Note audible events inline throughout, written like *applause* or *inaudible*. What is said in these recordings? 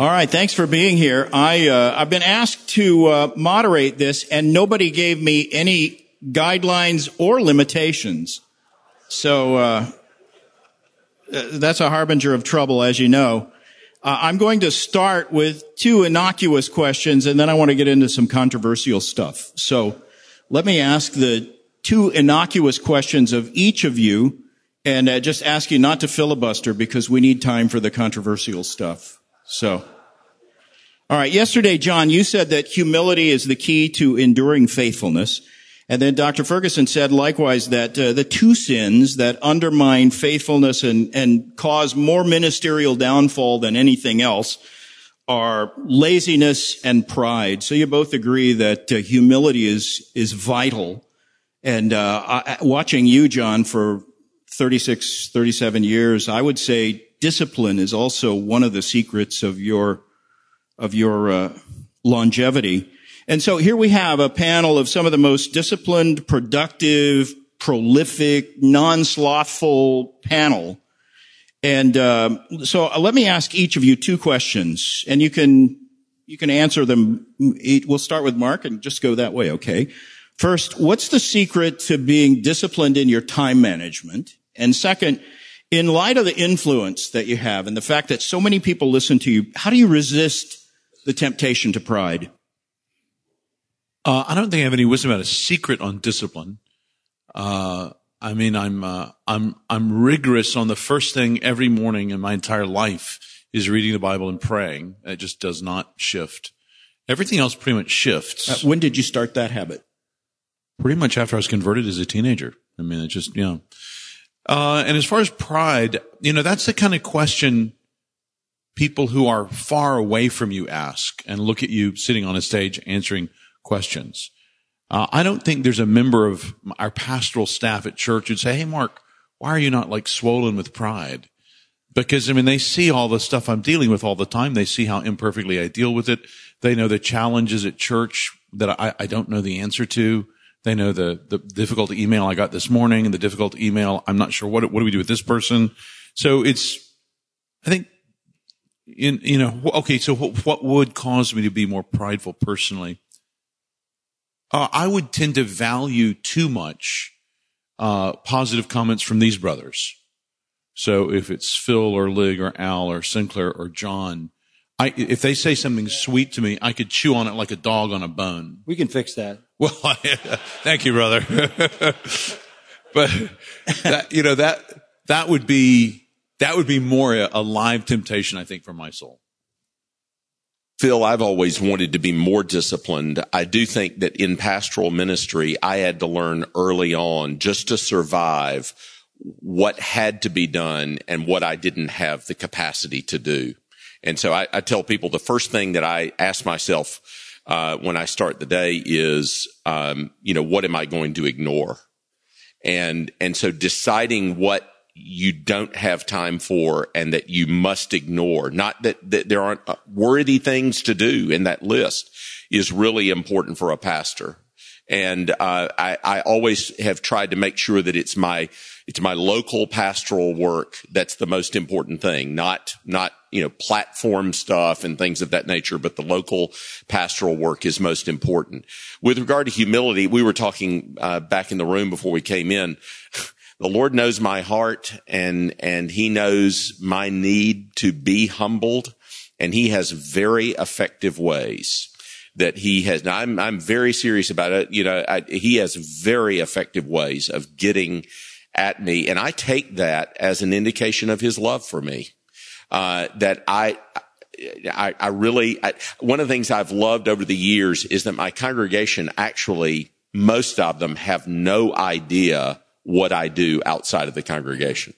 All right, thanks for being here. I uh, I've been asked to uh, moderate this, and nobody gave me any guidelines or limitations. So uh, uh that's a harbinger of trouble, as you know. Uh, I'm going to start with two innocuous questions, and then I want to get into some controversial stuff. So let me ask the two innocuous questions of each of you, and uh, just ask you not to filibuster because we need time for the controversial stuff. So, all right. Yesterday, John, you said that humility is the key to enduring faithfulness. And then Dr. Ferguson said likewise that uh, the two sins that undermine faithfulness and, and cause more ministerial downfall than anything else are laziness and pride. So you both agree that uh, humility is, is vital. And, uh, I, watching you, John, for 36, 37 years, I would say discipline is also one of the secrets of your of your uh, longevity. And so here we have a panel of some of the most disciplined, productive, prolific, non-slothful panel. And uh, so let me ask each of you two questions, and you can you can answer them. We'll start with Mark and just go that way, okay? First, what's the secret to being disciplined in your time management? And second, in light of the influence that you have and the fact that so many people listen to you, how do you resist the temptation to pride? Uh, I don't think I have any wisdom about a secret on discipline. Uh, I mean, I'm uh, I'm I'm rigorous on the first thing every morning in my entire life is reading the Bible and praying. It just does not shift. Everything else pretty much shifts. Uh, when did you start that habit? Pretty much after I was converted as a teenager. I mean, it just you know uh, and as far as pride, you know, that's the kind of question people who are far away from you ask and look at you sitting on a stage answering questions. Uh, I don't think there's a member of our pastoral staff at church who'd say, Hey, Mark, why are you not like swollen with pride? Because, I mean, they see all the stuff I'm dealing with all the time. They see how imperfectly I deal with it. They know the challenges at church that I, I don't know the answer to. They know the, the difficult email I got this morning and the difficult email. I'm not sure what, what do we do with this person? So it's, I think, in, you know, okay, so what, what would cause me to be more prideful personally? Uh, I would tend to value too much, uh, positive comments from these brothers. So if it's Phil or Lig or Al or Sinclair or John, I, if they say something sweet to me, I could chew on it like a dog on a bone. We can fix that. Well, *laughs* thank you, brother. *laughs* but that, you know, that, that would be, that would be more a, a live temptation, I think, for my soul. Phil, I've always wanted to be more disciplined. I do think that in pastoral ministry, I had to learn early on just to survive what had to be done and what I didn't have the capacity to do. And so I, I tell people the first thing that I ask myself uh, when I start the day is, um, you know, what am I going to ignore? And and so deciding what you don't have time for and that you must ignore, not that, that there aren't uh, worthy things to do in that list, is really important for a pastor. And uh, I, I always have tried to make sure that it's my it's my local pastoral work that's the most important thing, not not you know platform stuff and things of that nature, but the local pastoral work is most important. With regard to humility, we were talking uh, back in the room before we came in. *laughs* The Lord knows my heart, and and He knows my need to be humbled, and He has very effective ways that he has. Now, I'm, I'm very serious about it. You know, I, he has very effective ways of getting at me. And I take that as an indication of his love for me. Uh, that I, I, I really, I, one of the things I've loved over the years is that my congregation actually, most of them have no idea what I do outside of the congregation.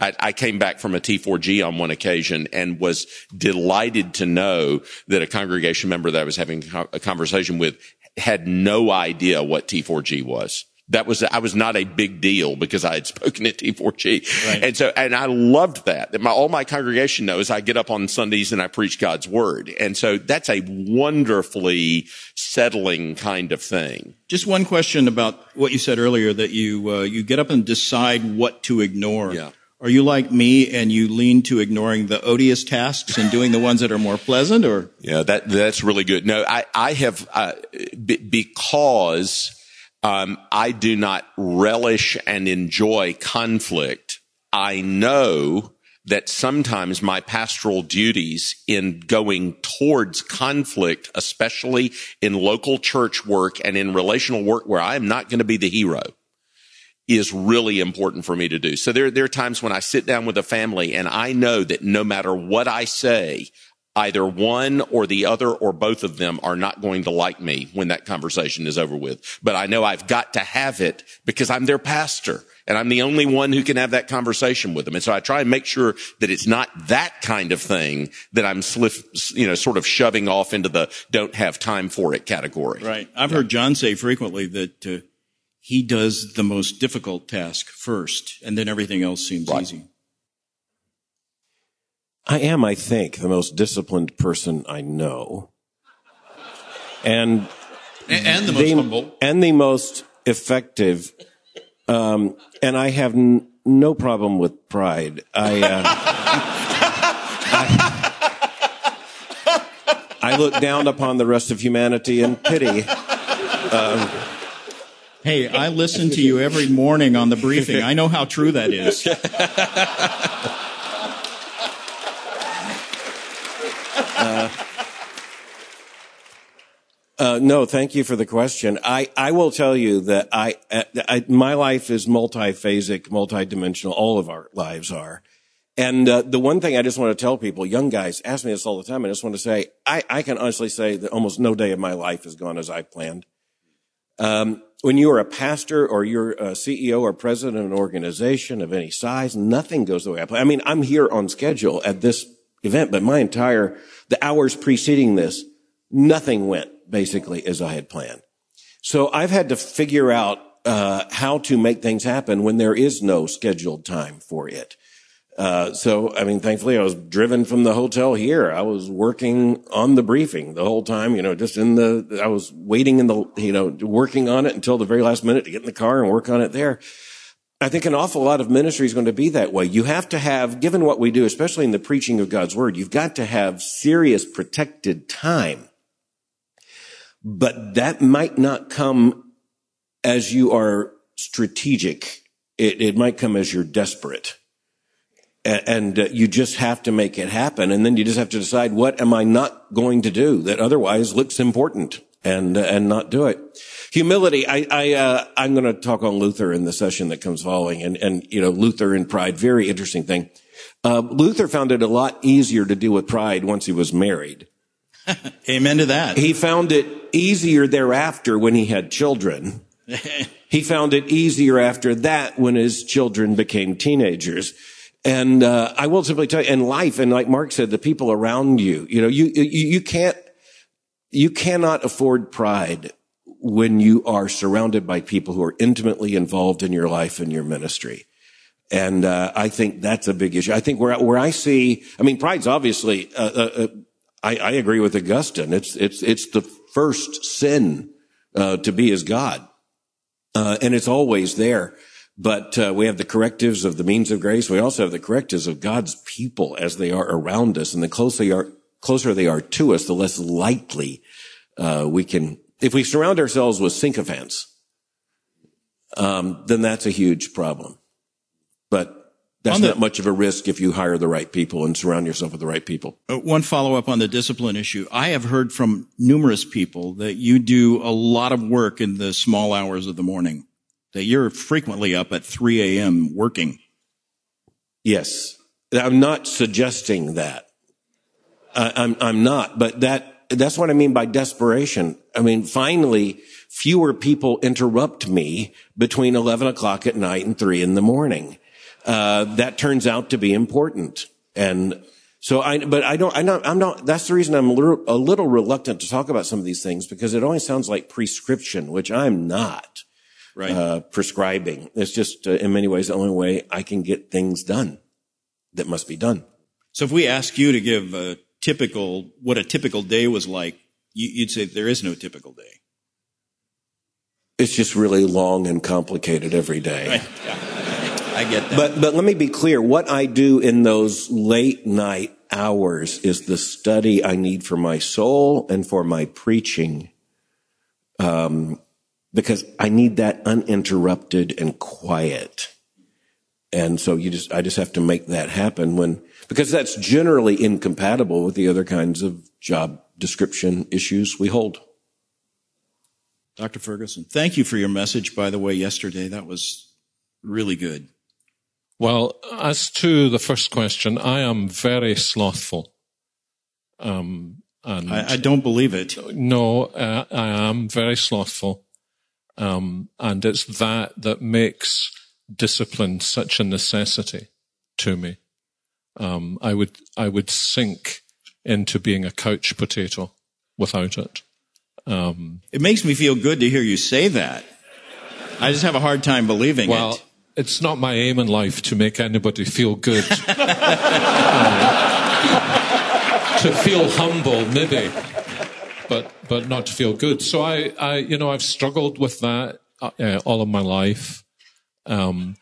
I, I, came back from a T4G on one occasion and was delighted to know that a congregation member that I was having a conversation with had no idea what T4G was. That was, I was not a big deal because I had spoken at T4G. Right. And so, and I loved that. That my, all my congregation knows I get up on Sundays and I preach God's word. And so that's a wonderfully settling kind of thing. Just one question about what you said earlier that you, uh, you get up and decide what to ignore. Yeah. Are you like me and you lean to ignoring the odious tasks and doing the ones that are more pleasant or? Yeah, that, that's really good. No, I, I have, uh, b- because, um, I do not relish and enjoy conflict. I know that sometimes my pastoral duties in going towards conflict, especially in local church work and in relational work where I am not going to be the hero, is really important for me to do. So there, there are times when I sit down with a family and I know that no matter what I say, either one or the other or both of them are not going to like me when that conversation is over with. But I know I've got to have it because I'm their pastor and I'm the only one who can have that conversation with them. And so I try and make sure that it's not that kind of thing that I'm you know, sort of shoving off into the don't have time for it category. Right. I've yeah. heard John say frequently that uh, he does the most difficult task first and then everything else seems right. easy. I am, I think, the most disciplined person I know. And, and, and the most the, humble. And the most effective. Um, and I have n- no problem with pride. I, uh, I, I, look down upon the rest of humanity in pity. Um, hey, I listen to you every morning on the briefing. I know how true that is. *laughs* Uh, no, thank you for the question. I, I will tell you that I, I my life is multiphasic, multidimensional. All of our lives are. And uh, the one thing I just want to tell people, young guys, ask me this all the time. I just want to say, I, I can honestly say that almost no day of my life has gone as I planned. Um, when you are a pastor or you're a CEO or president of an organization of any size, nothing goes the way I plan. I mean, I'm here on schedule at this event, but my entire, the hours preceding this, nothing went basically as I had planned. So I've had to figure out uh, how to make things happen when there is no scheduled time for it. Uh, so, I mean, thankfully I was driven from the hotel here. I was working on the briefing the whole time, you know, just in the, I was waiting in the, you know, working on it until the very last minute to get in the car and work on it there. I think an awful lot of ministry is going to be that way. You have to have, given what we do, especially in the preaching of God's word, you've got to have serious protected time but that might not come as you are strategic. It, it might come as you're desperate. And, uh, you just have to make it happen. And then you just have to decide what am I not going to do that otherwise looks important and, uh, and not do it. Humility. I, I, uh, I'm going to talk on Luther in the session that comes following and, and, you know, Luther and pride. Very interesting thing. Uh, Luther found it a lot easier to deal with pride once he was married. *laughs* Amen to that. He found it easier thereafter when he had children. *laughs* he found it easier after that when his children became teenagers. And uh, I will simply tell you, in life, and like Mark said, the people around you, you know, you, you you can't you cannot afford pride when you are surrounded by people who are intimately involved in your life and your ministry. And uh, I think that's a big issue. I think where where I see, I mean, pride's obviously. Uh, uh, uh I, I agree with Augustine. It's it's it's the first sin uh, to be as God, uh, and it's always there. But we have the correctives of the means of grace. We also have the correctives of God's people as they are around us, and the closer they are, closer they are to us, the less likely uh, we can. If we surround ourselves with sycophants, um, then that's a huge problem. But that's the, not much of a risk if you hire the right people and surround yourself with the right people. Uh, one follow up on the discipline issue. I have heard from numerous people that you do a lot of work in the small hours of the morning, that you're frequently up at 3 a.m. working. Yes. I'm not suggesting that. I'm, I'm not, but that, that's what I mean by desperation. I mean, finally, fewer people interrupt me between 11 o'clock at night and 3 in the morning uh, that turns out to be important. And so I, but I don't, I not, I'm not, that's the reason I'm a little, a little reluctant to talk about some of these things because it always sounds like prescription, which I'm not. Right. Uh, prescribing. It's just, uh, in many ways, the only way I can get things done that must be done. So if we ask you to give a typical, what a typical day was like, you, would say there is no typical day. It's just really long and complicated every day. Right. Yeah. I I get that. But but let me be clear. What I do in those late night hours is the study I need for my soul and for my preaching. Um, because I need that uninterrupted and quiet. And so you just, I just have to make that happen when, because that's generally incompatible with the other kinds of job description issues we hold. Dr. Ferguson, thank you for your message, by the way, yesterday. That was really good. Well, as to the first question, I am very slothful. Um, and I, I don't believe it. no, uh, I am very slothful. Um, and it's that that makes discipline such a necessity to me. Um, I would, I would sink into being a couch potato without it. Um, It makes me feel good to hear you say that. I just have a hard time believing well, it. it's not my aim in life to make anybody feel good. *laughs* Um, to feel humble, maybe, but but not to feel good. So I, I you know, I've struggled with that uh, all of my life. Um,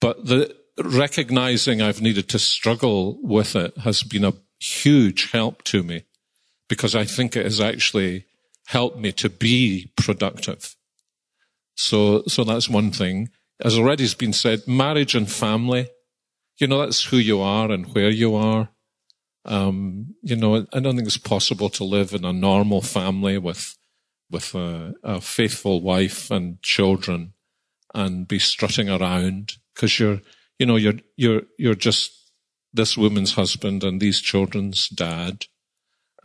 but the recognizing I've needed to struggle with it has been a huge help to me because I think it has actually helped me to be productive. So, so that's one thing. As already has been said, marriage and family, you know, that's who you are and where you are. Um, you know, I don't think it's possible to live in a normal family with, with a, a faithful wife and children and be strutting around because you're, you know, you're, you're, you're just this woman's husband and these children's dad.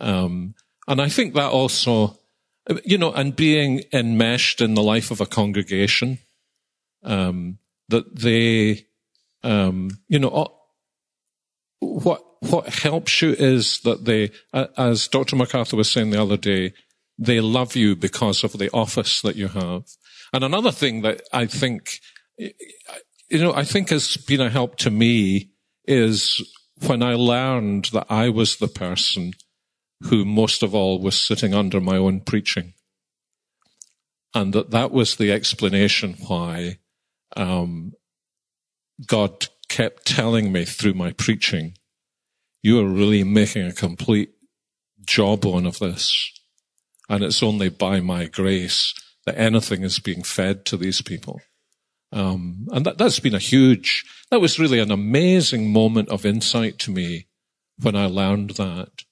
Um, and I think that also, you know, and being enmeshed in the life of a congregation, um, that they, um, you know, what, what helps you is that they, as Dr. MacArthur was saying the other day, they love you because of the office that you have. And another thing that I think, you know, I think has been a help to me is when I learned that I was the person who most of all was sitting under my own preaching. And that that was the explanation why um, God kept telling me through my preaching, you are really making a complete jawbone of this. And it's only by my grace that anything is being fed to these people. Um, and that, that's been a huge, that was really an amazing moment of insight to me when I learned that,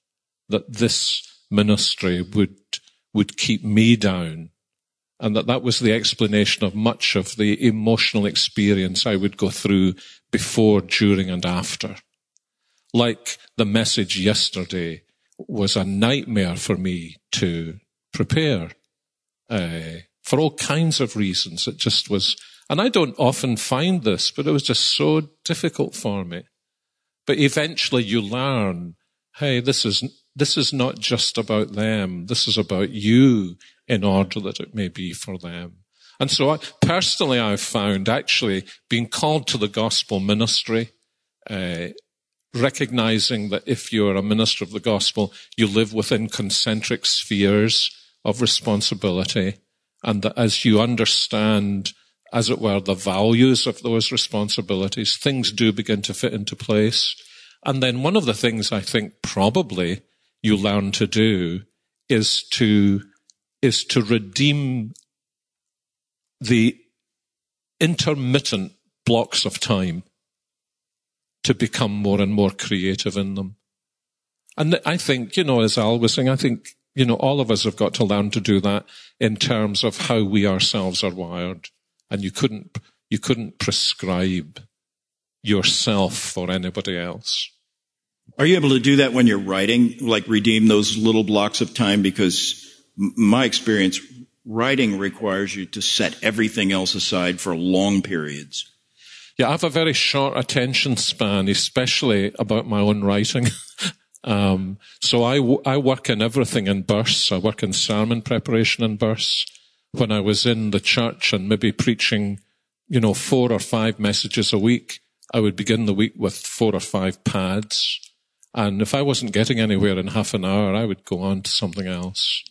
that this ministry would, would keep me down. And that that was the explanation of much of the emotional experience I would go through before, during, and after. Like the message yesterday was a nightmare for me to prepare, uh, for all kinds of reasons. It just was, and I don't often find this, but it was just so difficult for me. But eventually you learn, hey, this is, this is not just about them. This is about you in order that it may be for them. And so I, personally, I've found actually being called to the gospel ministry, uh, recognizing that if you're a minister of the gospel, you live within concentric spheres of responsibility and that as you understand, as it were, the values of those responsibilities, things do begin to fit into place. And then one of the things I think probably you learn to do is to, is to redeem the intermittent blocks of time to become more and more creative in them. And I think, you know, as Al was saying, I think, you know, all of us have got to learn to do that in terms of how we ourselves are wired. And you couldn't, you couldn't prescribe yourself for anybody else. Are you able to do that when you're writing, like redeem those little blocks of time? Because my experience, writing requires you to set everything else aside for long periods. Yeah, I have a very short attention span, especially about my own writing. *laughs* um, so I, w- I work in everything in bursts. I work in sermon preparation in bursts. When I was in the church and maybe preaching, you know, four or five messages a week, I would begin the week with four or five pads. And if I wasn't getting anywhere in half an hour, I would go on to something else.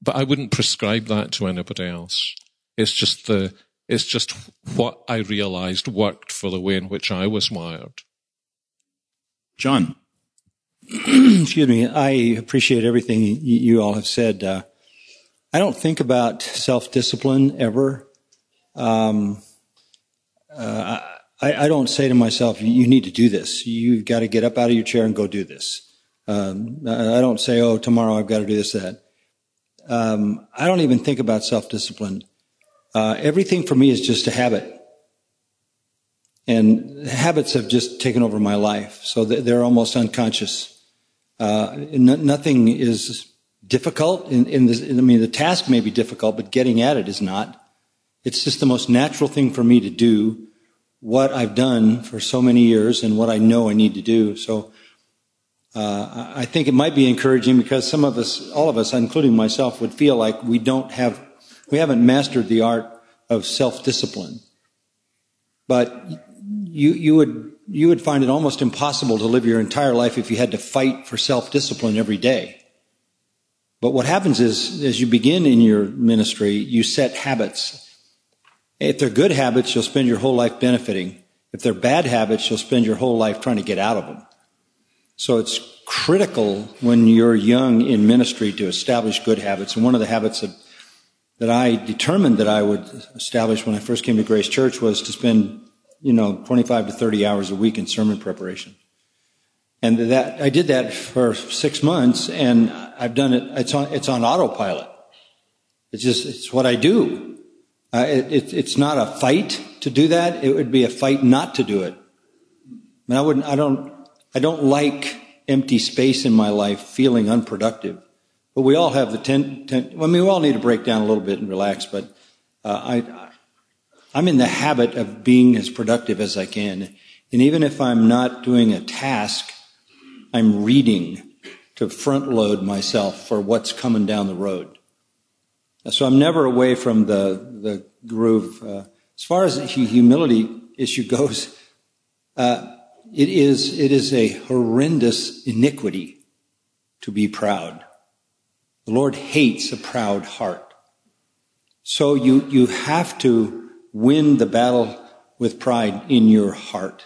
But I wouldn't prescribe that to anybody else. It's just the, It's just what I realized worked for the way in which I was wired. John. *clears throat* Excuse me. I appreciate everything you all have said. Uh, I don't think about self-discipline ever. Um, uh, I, I, don't say to myself, "You need to do this. You've got to get up out of your chair and go do this." Um, I don't say, "Oh, tomorrow I've got to do this that." Um, I don't even think about self-discipline. Uh, everything for me is just a habit. And habits have just taken over my life, so they're almost unconscious. Uh, nothing is difficult in, in this. I mean, the task may be difficult, but getting at it is not. It's just the most natural thing for me to do what I've done for so many years and what I know I need to do. So uh, I think it might be encouraging because some of us, all of us, including myself, would feel like we don't have, we haven't mastered the art of self-discipline. But you, you would, you would find it almost impossible to live your entire life if you had to fight for self-discipline every day. But what happens is, as you begin in your ministry, you set habits. If they're good habits, you'll spend your whole life benefiting. If they're bad habits, you'll spend your whole life trying to get out of them. So it's critical when you're young in ministry to establish good habits. And one of the habits that, that I determined that I would establish when I first came to Grace Church was to spend, you know, 25 to 30 hours a week in sermon preparation. And that, I did that for six months and I've done it, it's on, it's on autopilot. It's just, it's what I do. Uh, it, it, it's not a fight to do that. It would be a fight not to do it. I mean, I wouldn't, I don't, I don't like empty space in my life feeling unproductive. But we all have the ten, ten I mean, we all need to break down a little bit and relax, but uh, I, I'm in the habit of being as productive as I can. And even if I'm not doing a task, I'm reading to front load myself for what's coming down the road. So I'm never away from the, the groove. Uh, as far as the humility issue goes, uh, it is, it is a horrendous iniquity to be proud. The Lord hates a proud heart. So you, you have to win the battle with pride in your heart.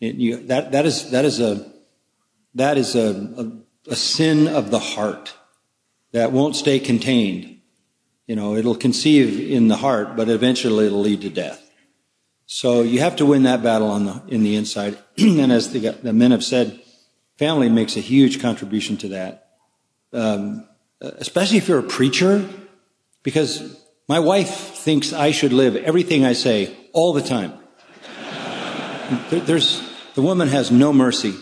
It, you, that, that is, that is a, that is a, a, a sin of the heart that won't stay contained. You know, it'll conceive in the heart, but eventually it'll lead to death. So you have to win that battle on the, in the inside. *clears throat* and as the, the, men have said, family makes a huge contribution to that. Um, especially if you're a preacher, because my wife thinks I should live everything I say all the time. *laughs* There's, the woman has no mercy.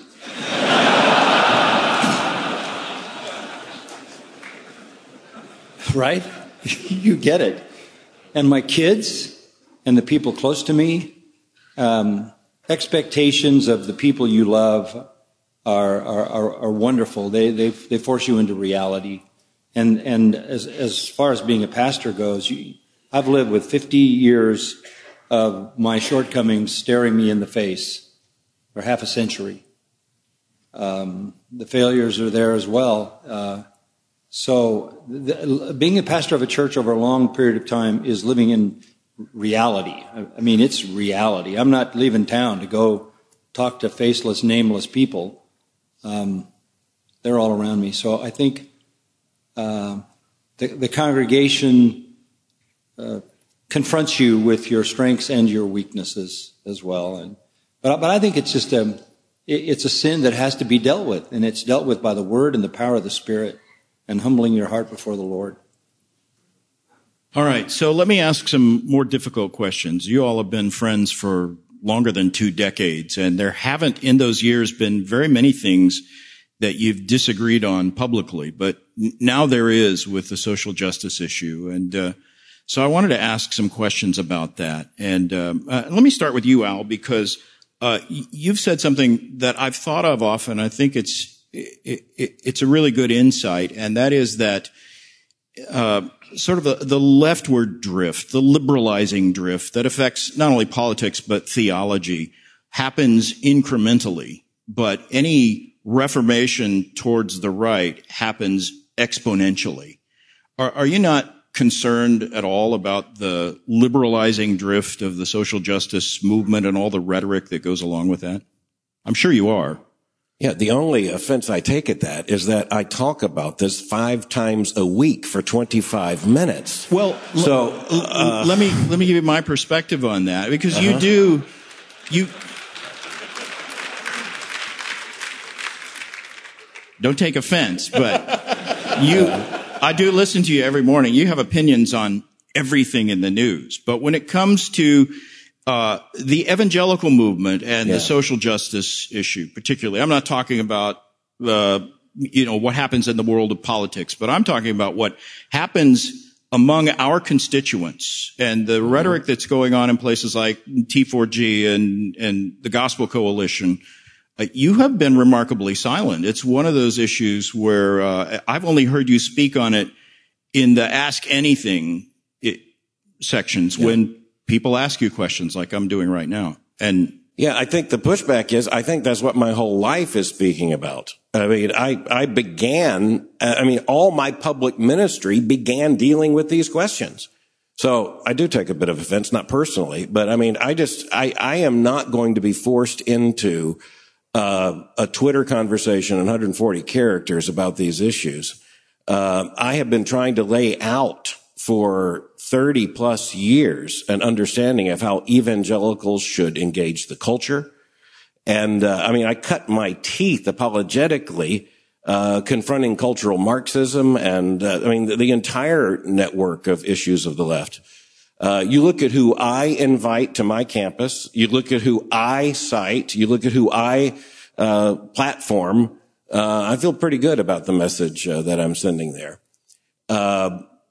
Right? *laughs* you get it. And my kids, and the people close to me. Um, expectations of the people you love are, are, are, are wonderful. They, they, they force you into reality. And, and as, as far as being a pastor goes, you, I've lived with 50 years of my shortcomings staring me in the face for half a century. Um, the failures are there as well. Uh, so the, being a pastor of a church over a long period of time is living in reality. I mean, it's reality. I'm not leaving town to go talk to faceless, nameless people. Um, they're all around me. So I think uh, the, the, congregation uh, confronts you with your strengths and your weaknesses as well. And but but I think it's just a it's a sin that has to be dealt with, and it's dealt with by the Word and the power of the Spirit, and humbling your heart before the Lord. All right. So let me ask some more difficult questions. You all have been friends for longer than two decades, and there haven't in those years been very many things that you've disagreed on publicly, but now there is with the social justice issue. And, uh, so I wanted to ask some questions about that. And, um, uh, let me start with you, Al, because, uh, you've said something that I've thought of often. I think it's, it, it, it's a really good insight, and that is that, uh, sort of a, the leftward drift, the liberalizing drift that affects not only politics but theology happens incrementally, but any reformation towards the right happens exponentially. Are, are you not concerned at all about the liberalizing drift of the social justice movement and all the rhetoric that goes along with that? I'm sure you are. Yeah, the only offense I take at that is that I talk about this five times a week for 25 minutes. Well, so uh, let me let me give you my perspective on that because uh-huh. you do you don't take offense, but *laughs* you I do listen to you every morning. You have opinions on everything in the news, but when it comes to uh, the evangelical movement and yeah. the social justice issue, particularly. I'm not talking about uh, you know what happens in the world of politics, but I'm talking about what happens among our constituents and the mm-hmm. rhetoric that's going on in places like T4G and and the Gospel Coalition. Uh, you have been remarkably silent. It's one of those issues where uh, I've only heard you speak on it in the Ask Anything it, sections yeah. when people ask you questions like I'm doing right now. And yeah, I think the pushback is, I think that's what my whole life is speaking about. I mean, I, I began, I mean, all my public ministry began dealing with these questions. So I do take a bit of offense, not personally, but I mean, I just, I, I am not going to be forced into uh, a Twitter conversation in 140 characters about these issues. Uh, I have been trying to lay out for 30 plus years an understanding of how evangelicals should engage the culture. And uh, I mean, I cut my teeth apologetically uh, confronting cultural Marxism and uh, I mean the, the, entire network of issues of the left. Uh, you look at who I invite to my campus. You look at who I cite. You look at who I uh, platform. Uh, I feel pretty good about the message that I'm sending there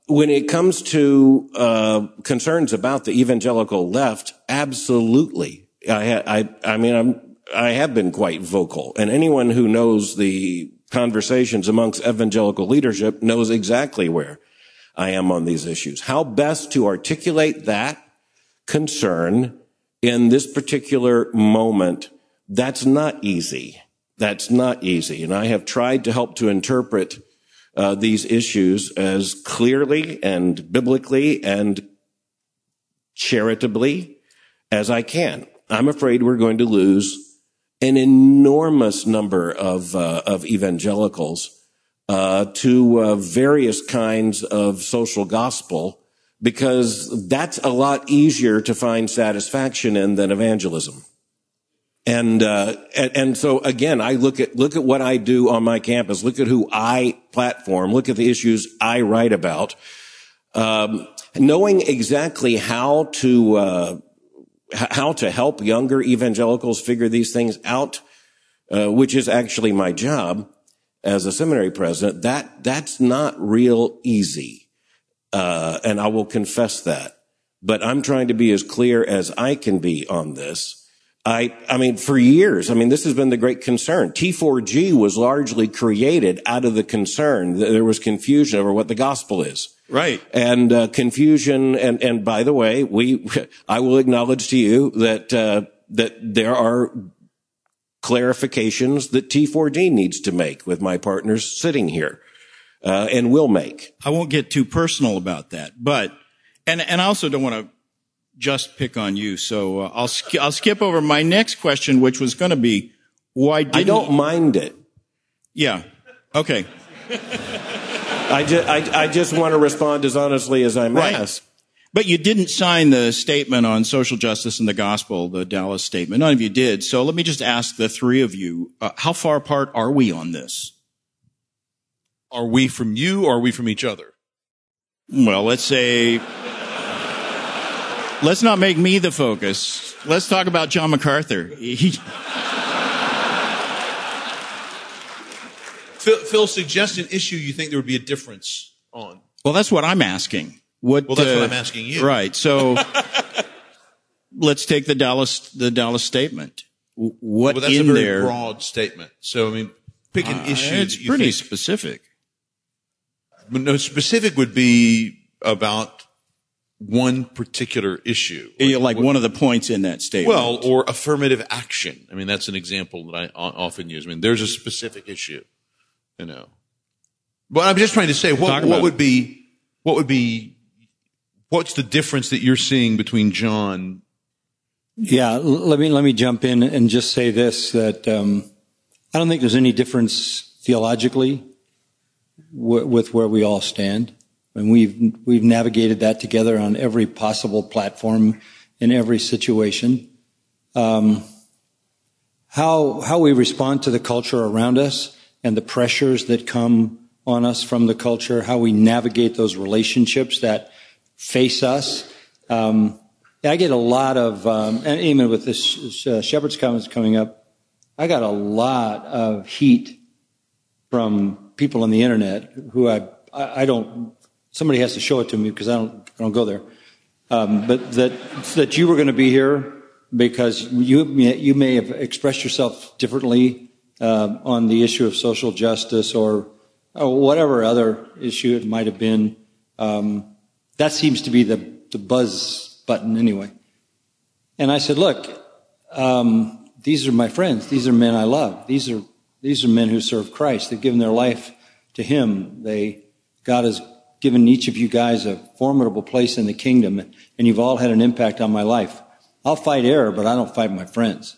when it comes to uh, concerns about the evangelical left, absolutely. I, I, I mean, I'm, I have been quite vocal, and anyone who knows the conversations amongst evangelical leadership knows exactly where I am on these issues. How best to articulate that concern in this particular moment? That's not easy. That's not easy, and I have tried to help to interpret uh, these issues as clearly and biblically and charitably as I can. I'm afraid we're going to lose an enormous number of uh, of evangelicals uh, to uh, various kinds of social gospel because that's a lot easier to find satisfaction in than evangelism. And, uh, and, and so again, I look at look at what I do on my campus. Look at who I platform. Look at the issues I write about. Um, knowing exactly how to uh, how to help younger evangelicals figure these things out, uh, which is actually my job as a seminary president. That that's not real easy, uh, and I will confess that. But I'm trying to be as clear as I can be on this. I, I mean, for years, I mean, this has been the great concern. T4G was largely created out of the concern that there was confusion over what the gospel is. Right. And, uh, confusion. And, and by the way, we, *laughs* I will acknowledge to you that, uh, that there are clarifications that T4G needs to make with my partners sitting here, uh, and will make. I won't get too personal about that, but, and, and I also don't want to just pick on you. So uh, I'll sk- I'll skip over my next question, which was going to be why didn't I don't mind it. Yeah. Okay. I just I, I just want to respond as honestly as I'm right. asked. But you didn't sign the statement on social justice and the gospel, the Dallas statement. None of you did. So let me just ask the three of you: uh, How far apart are we on this? Are we from you, or are we from each other? Well, let's say Let's not make me the focus. Let's talk about John MacArthur. He... Phil, Phil suggests an issue you think there would be a difference on. Well, that's what I'm asking. What, well, that's uh, what I'm asking you. Right. So *laughs* let's take the Dallas, the Dallas statement. What well, that's in a very there? broad statement. So, I mean, pick an uh, issue. It's pretty think, specific. No, specific would be about one particular issue. Like, like what, one of the points in that statement. Well, or affirmative action. I mean, that's an example that I often use. I mean, there's a specific issue, you know. But I'm just trying to say, what, what would be, what would be, what's the difference that you're seeing between John? Yeah, l- let me let me jump in and just say this: that um, I don't think there's any difference theologically w- with where we all stand, and we've we've navigated that together on every possible platform in every situation. Um, how how we respond to the culture around us and the pressures that come on us from the culture, how we navigate those relationships that face us. Um, I get a lot of, um, and even with this uh, Shepherd's Conference coming up, I got a lot of heat from people on the internet who I, I, I don't, somebody has to show it to me because I don't, I don't go there. Um, but that, that you were going to be here because you, you may have expressed yourself differently uh, on the issue of social justice or, or whatever other issue it might have been. Um, that seems to be the, the buzz button anyway. And I said, look, um, these are my friends. These are men I love. These are, these are men who serve Christ. They've given their life to Him. They, God has given each of you guys a formidable place in the kingdom, and you've all had an impact on my life. I'll fight error, but I don't fight my friends.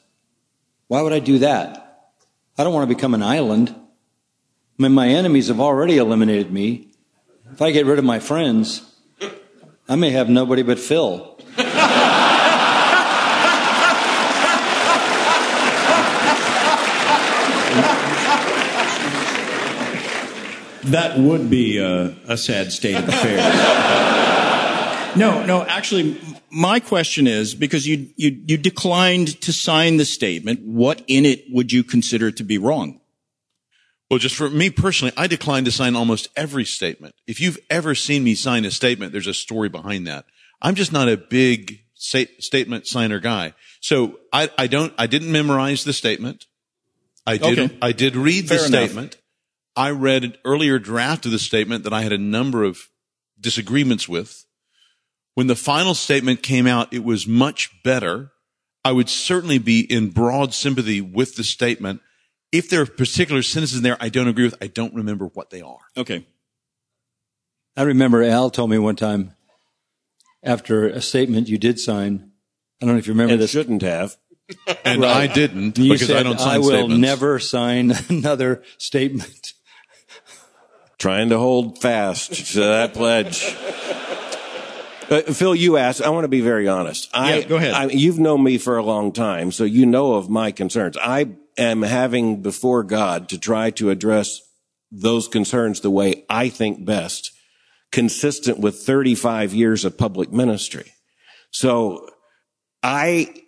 Why would I do that? I don't want to become an island. I mean, my enemies have already eliminated me. If I get rid of my friends, I may have nobody but Phil. *laughs* That would be a, a sad state of affairs. no, no, actually, my question is because you, you, you declined to sign the statement, what in it would you consider to be wrong? Well, just for me personally, I decline to sign almost every statement. If you've ever seen me sign a statement, there's a story behind that. I'm just not a big statement signer guy. So I, I don't, I didn't memorize the statement. I did, Okay. I did read Fair the enough. statement. I read an earlier draft of the statement that I had a number of disagreements with. When the final statement came out, it was much better. I would certainly be in broad sympathy with the statement. If there are particular sentences in there I don't agree with, I don't remember what they are. Okay. I remember Al told me one time after a statement you did sign. I don't know if you remember And this. shouldn't have. And I didn't You because said, I don't sign I will statements. never sign *laughs* another statement. Trying to hold fast to that pledge. Uh, Phil, you asked. I want to be very honest. I, Yeah, go ahead. I, you've known me for a long time, so you know of my concerns. I am having before God to try to address those concerns the way I think best, consistent with 35 years of public ministry. So I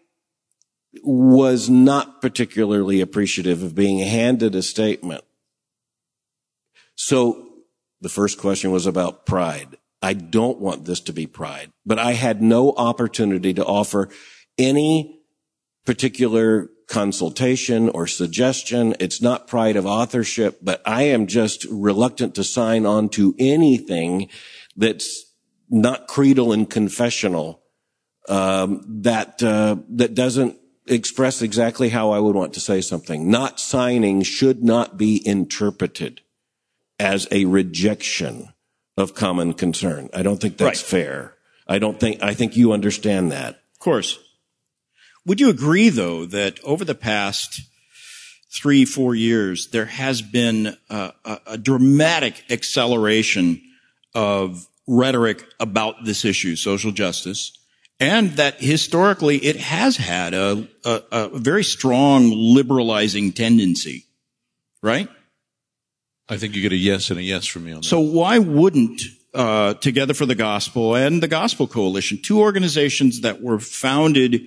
was not particularly appreciative of being handed a statement. So the first question was about pride. I don't want this to be pride, but I had no opportunity to offer any particular consultation or suggestion. It's not pride of authorship, but I am just reluctant to sign on to anything that's not creedal and confessional um, that uh, that doesn't express exactly how I would want to say something. Not signing should not be interpreted as a rejection of common concern. I don't think that's Right. fair. I don't think I think you understand that. Of course. Would you agree, though, that over the past three, four years, there has been a, a, a dramatic acceleration of rhetoric about this issue, social justice, and that historically it has had a, a, a very strong liberalizing tendency, right? I think you get a yes and a yes from me on that. So why wouldn't uh, Together for the Gospel and the Gospel Coalition, two organizations that were founded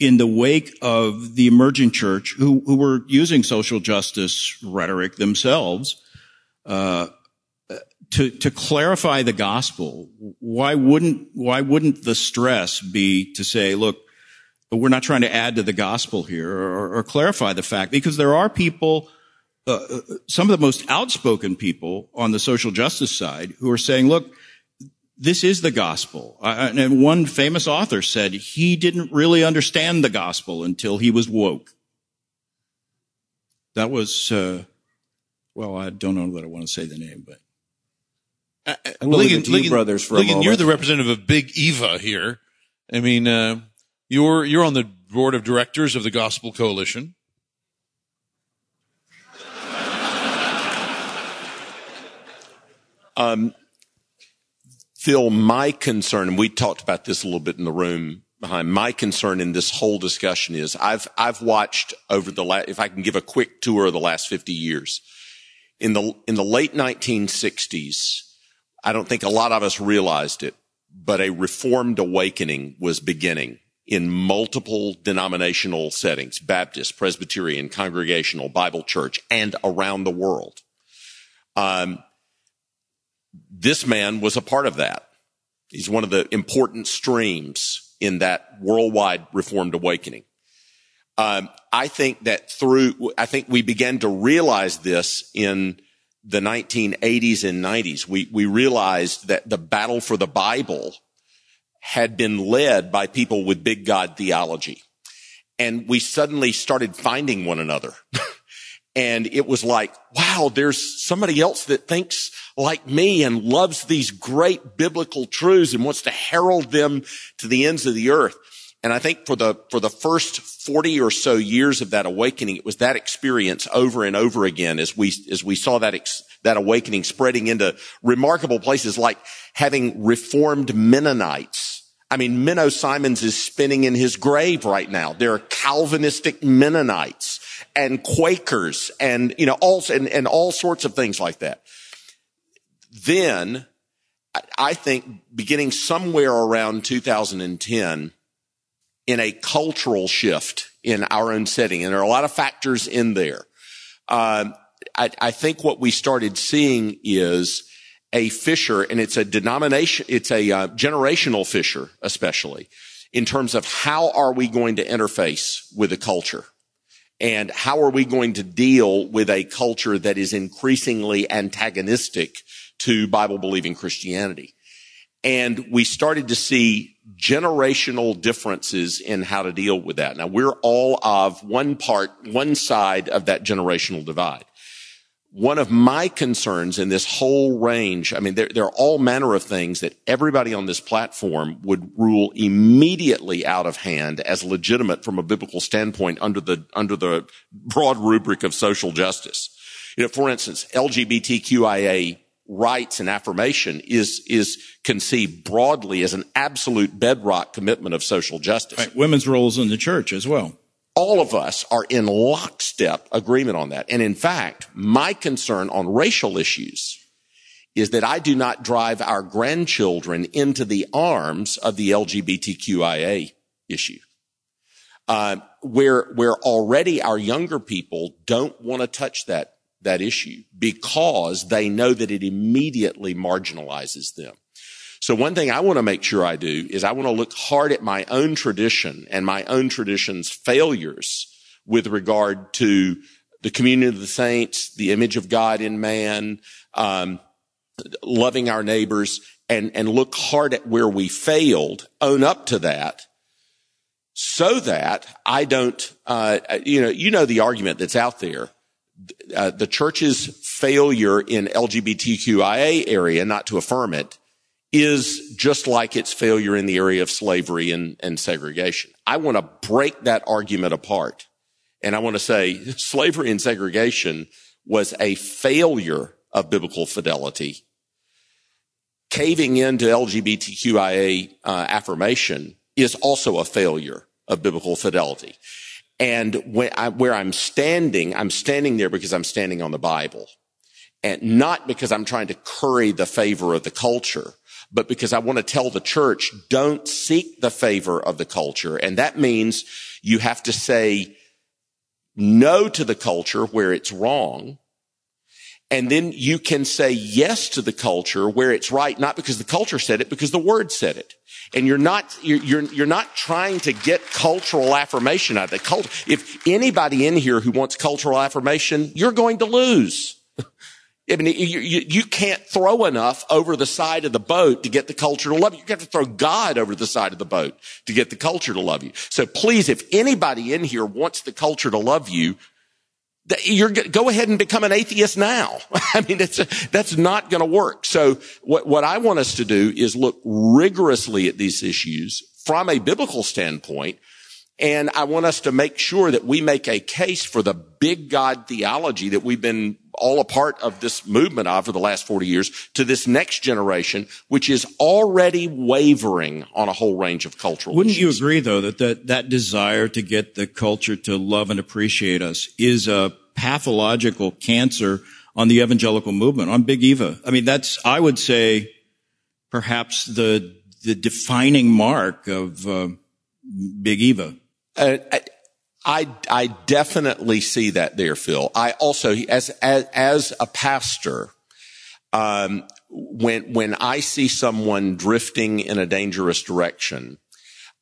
in the wake of the emerging church, who who were using social justice rhetoric themselves, uh, to to clarify the gospel, why wouldn't why wouldn't the stress be to say, look, we're not trying to add to the gospel here or, or clarify the fact because there are people uh, some of the most outspoken people on the social justice side who are saying, look, this is the gospel. I- I- And one famous author said he didn't really understand the gospel until he was woke. That was, uh, well, I don't know that I want to say the name, but I'm going to leave you brothers for a Ligon, moment. you're the representative of Big Eva here. I mean, uh, you're you're on the board of directors of the Gospel Coalition. Phil, my concern, and we talked about this a little bit in the room behind, my concern in this whole discussion is I've, I've watched over the last, if I can give a quick tour of the last 50 years. In the, in the late 1960s, I don't think a lot of us realized it, but a reformed awakening was beginning in multiple denominational settings, Baptist, Presbyterian, Congregational, Bible Church, and around the world. Um, this man was a part of that. He's one of the important streams in that worldwide reformed awakening. Um, I think that through, I think we began to realize this in the 1980s and 90s. We, we realized that the battle for the Bible had been led by people with big God theology. And we suddenly started finding one another. *laughs* and it was like, wow, there's somebody else that thinks like me and loves these great biblical truths and wants to herald them to the ends of the earth. And I think for the, for the first 40 or so years of that awakening, it was that experience over and over again as we, as we saw that, ex, that awakening spreading into remarkable places like having reformed Mennonites. I mean, Menno Simons is spinning in his grave right now. There are Calvinistic Mennonites and Quakers and, you know, all, and, and all sorts of things like that. Then I think beginning somewhere around 2010, in a cultural shift in our own setting, and there are a lot of factors in there. Um, I, I, think what we started seeing is a fissure, and it's a denomination, it's a uh, generational fissure, especially in terms of how are we going to interface with the culture. And how are we going to deal with a culture that is increasingly antagonistic to Bible believing Christianity? And we started to see generational differences in how to deal with that. Now we're all of one part, one side of that generational divide. One of my concerns in this whole range, I mean, there, there, are all manner of things that everybody on this platform would rule immediately out of hand as legitimate from a biblical standpoint under the, under the broad rubric of social justice. You know, for instance, LGBTQIA rights and affirmation is, is conceived broadly as an absolute bedrock commitment of social justice. Right. Women's roles in the church as well. All of us are in lockstep agreement on that. And in fact, my concern on racial issues is that I do not drive our grandchildren into the arms of the LGBTQIA issue. Uh, where, where already our younger people don't want to touch that that issue because they know that it immediately marginalizes them. So one thing I want to make sure I do is I want to look hard at my own tradition and my own tradition's failures with regard to the communion of the saints, the image of God in man, um, loving our neighbors, and and look hard at where we failed, own up to that, so that I don't, uh, you know, you know the argument that's out there. Uh, the church's failure in LGBTQIA area, not to affirm it, is just like its failure in the area of slavery and, and segregation. I want to break that argument apart. And I want to say *laughs* slavery and segregation was a failure of biblical fidelity. Caving into LGBTQIA uh, affirmation is also a failure of biblical fidelity. And I, where I'm standing, I'm standing there because I'm standing on the Bible and not because I'm trying to curry the favor of the culture, but because I want to tell the church, don't seek the favor of the culture. And that means you have to say no to the culture where it's wrong. And then you can say yes to the culture where it's right, not because the culture said it, because the word said it and you're not you're, you're, you're not trying to get cultural affirmation out of it. Cult, if anybody in here who wants cultural affirmation, you're going to lose. *laughs* I mean, you, you, you, can't throw enough over the side of the boat to get the culture to love you. You have to throw God over the side of the boat to get the culture to love you. So please, if anybody in here wants the culture to love you, you're go ahead and become an atheist now. *laughs* I mean, it's, that's not going to work. So what, what I want us to do is look rigorously at these issues from a biblical standpoint. And I want us to make sure that we make a case for the big God theology that we've been all a part of this movement of for the last 40 years to this next generation, which is already wavering on a whole range of cultural Wouldn't issues. you agree though that, that that desire to get the culture to love and appreciate us is a pathological cancer on the evangelical movement, on Big Eva? I mean, that's, I would say, perhaps the, the defining mark of uh, Big Eva. Uh, I, I definitely see that there, Phil. I also, as, as, as a pastor, um, when, when I see someone drifting in a dangerous direction,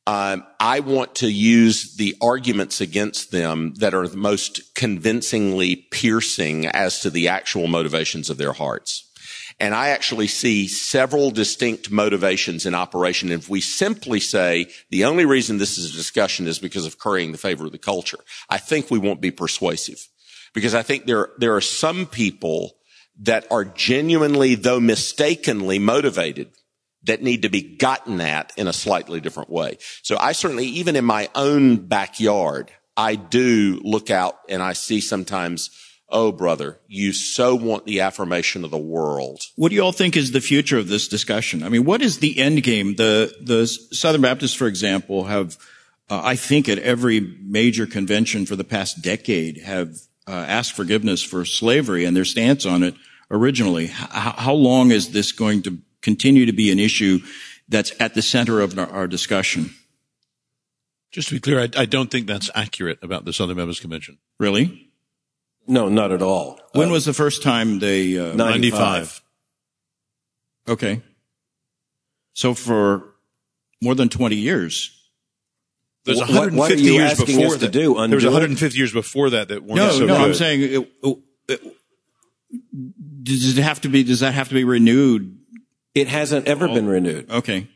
um, I want to use the arguments against them that are the most convincingly piercing as to the actual motivations of their hearts. And I actually see several distinct motivations in operation. If we simply say the only reason this is a discussion is because of currying the favor of the culture, I think we won't be persuasive because I think there, there are some people that are genuinely, though mistakenly motivated that need to be gotten at in a slightly different way. So I certainly, even in my own backyard, I do look out and I see sometimes Oh, brother, you so want the affirmation of the world. What do you all think is the future of this discussion? I mean, what is the end game? The, the Southern Baptists, for example, have, uh, I think at every major convention for the past decade have uh, asked forgiveness for slavery and their stance on it originally. H- how long is this going to continue to be an issue that's at the center of our discussion? Just to be clear, I, I don't think that's accurate about the Southern Baptist Convention. Really? No, not at all. When uh, was the first time they? Uh, 95. Okay. So for more than 20 yees. There's 150 what, what years before that. Do, there was 150 years before that that weren't no, so no. Good. I'm saying, it, it, does it have to be? Does that have to be renewed? It hasn't ever oh. been renewed. Okay.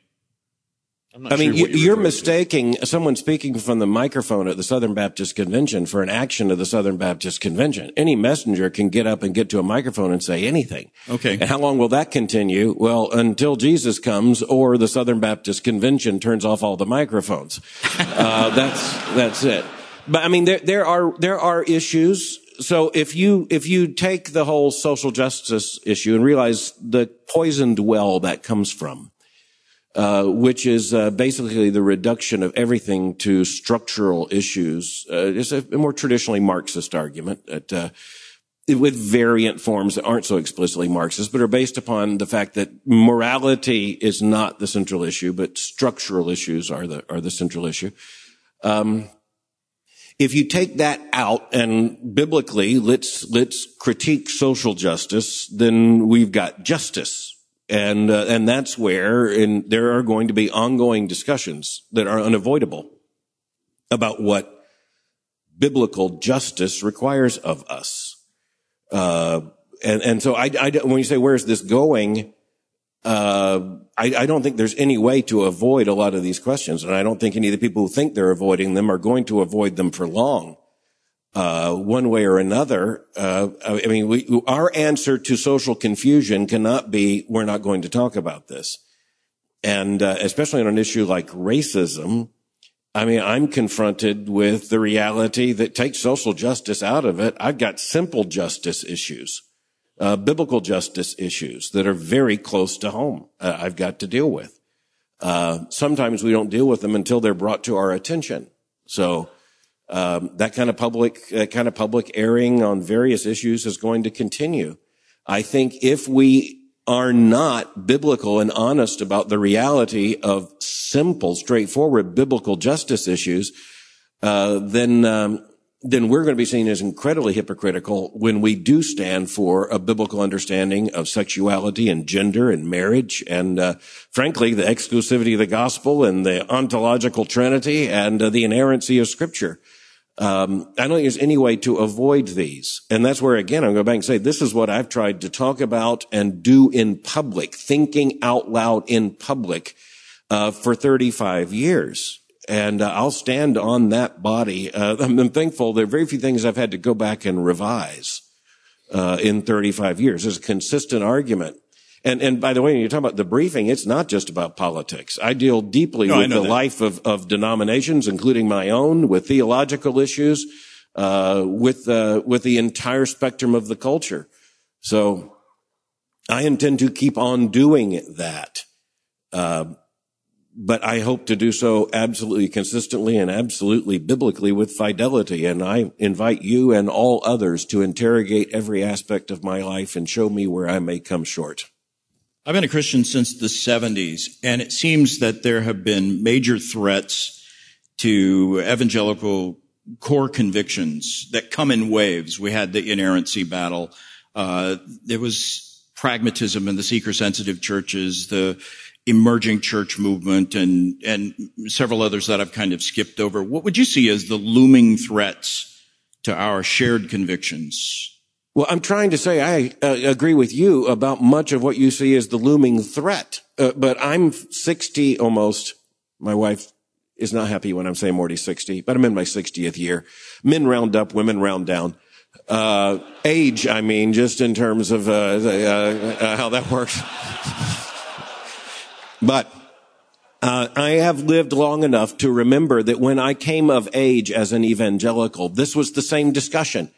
I mean, sure you, are mistaking to. someone speaking from the microphone at the Southern Baptist Convention for an action of the Southern Baptist Convention. Any messenger can get up and get to a microphone and say anything. Okay. And how long will that continue? Well, until Jesus comes or the Southern Baptist Convention turns off all the microphones. *laughs* uh, that's, that's it. But I mean, there, there are, there are issues so if you if you take the whole social justice issue and realize the poisoned well that comes from, uh, which is uh, basically the reduction of everything to structural issues. Uh, it's a more traditionally Marxist argument that, uh, with variant forms that aren't so explicitly Marxist, but are based upon the fact that morality is not the central issue, but structural issues are the are the central issue. Um, if you take that out and biblically let's let's critique social justice, then we've got justice and, uh, and that's where there are going to be ongoing discussions that are unavoidable about what biblical justice requires of us. Uh, and, and so I, I, when you say, where's this going? Uh, I, I, don't think there's any way to avoid a lot of these questions. And I don't think any of the people who think they're avoiding them are going to avoid them for long uh, one way or another. Uh, I mean, we, our answer to social confusion cannot be we're not going to talk about this, and uh, especially on an issue like racism. I mean, I'm confronted with the reality that takes social justice out of it. I've got simple justice issues, uh, biblical justice issues that are very close to home. Uh, I've got to deal with. Uh, sometimes we don't deal with them until they're brought to our attention. So um, that kind of public, uh, kind of public airing on various issues is going to continue. I think if we are not biblical and honest about the reality of simple, straightforward biblical justice issues, uh, then um, then we're going to be seen as incredibly hypocritical when we do stand for a biblical understanding of sexuality and gender and marriage and, uh, frankly, the exclusivity of the gospel and the ontological trinity and uh, the inerrancy of scripture. Um, I don't think there's any way to avoid these. And that's where, again, I'm going back and say, this is what I've tried to talk about and do in public, thinking out loud in public, uh, for 35 years. and uh, I'll stand on that body. Uh, I'm, *laughs* I'm, thankful. There are very few things I've had to go back and revise uh, in 35 years. There's a consistent argument. And, and by the way, when you're talking about the briefing, it's not just about politics. I deal deeply no, with the that. life of, of denominations, including my own, with theological issues, uh, with, uh, with the entire spectrum of the culture. So I intend to keep on doing that. Uh, but I hope to do so absolutely consistently and absolutely biblically with fidelity. And I invite you and all others to interrogate every aspect of my life and show me where I may come short. I've been a Christian since the 70s, and it seems that there have been major threats to evangelical core convictions that come in waves. We had the inerrancy battle. Uh, there was pragmatism in the seeker sensitive churches, the emerging church movement and, and several others that I've kind of skipped over. What would you see as the looming threats to our shared convictions? Well, I'm trying to say I uh, agree with you about much of what you see as the looming threat. Uh, but I'm 60 almost. My wife is not happy when I'm saying Morty's 60, but I'm in my 60th year. Men round up, women round down. Uh, age, I mean, just in terms of uh, the, uh, uh, how that works. But uh, I have lived long enough to remember that when I came of age as an evangelical, this was the same discussion.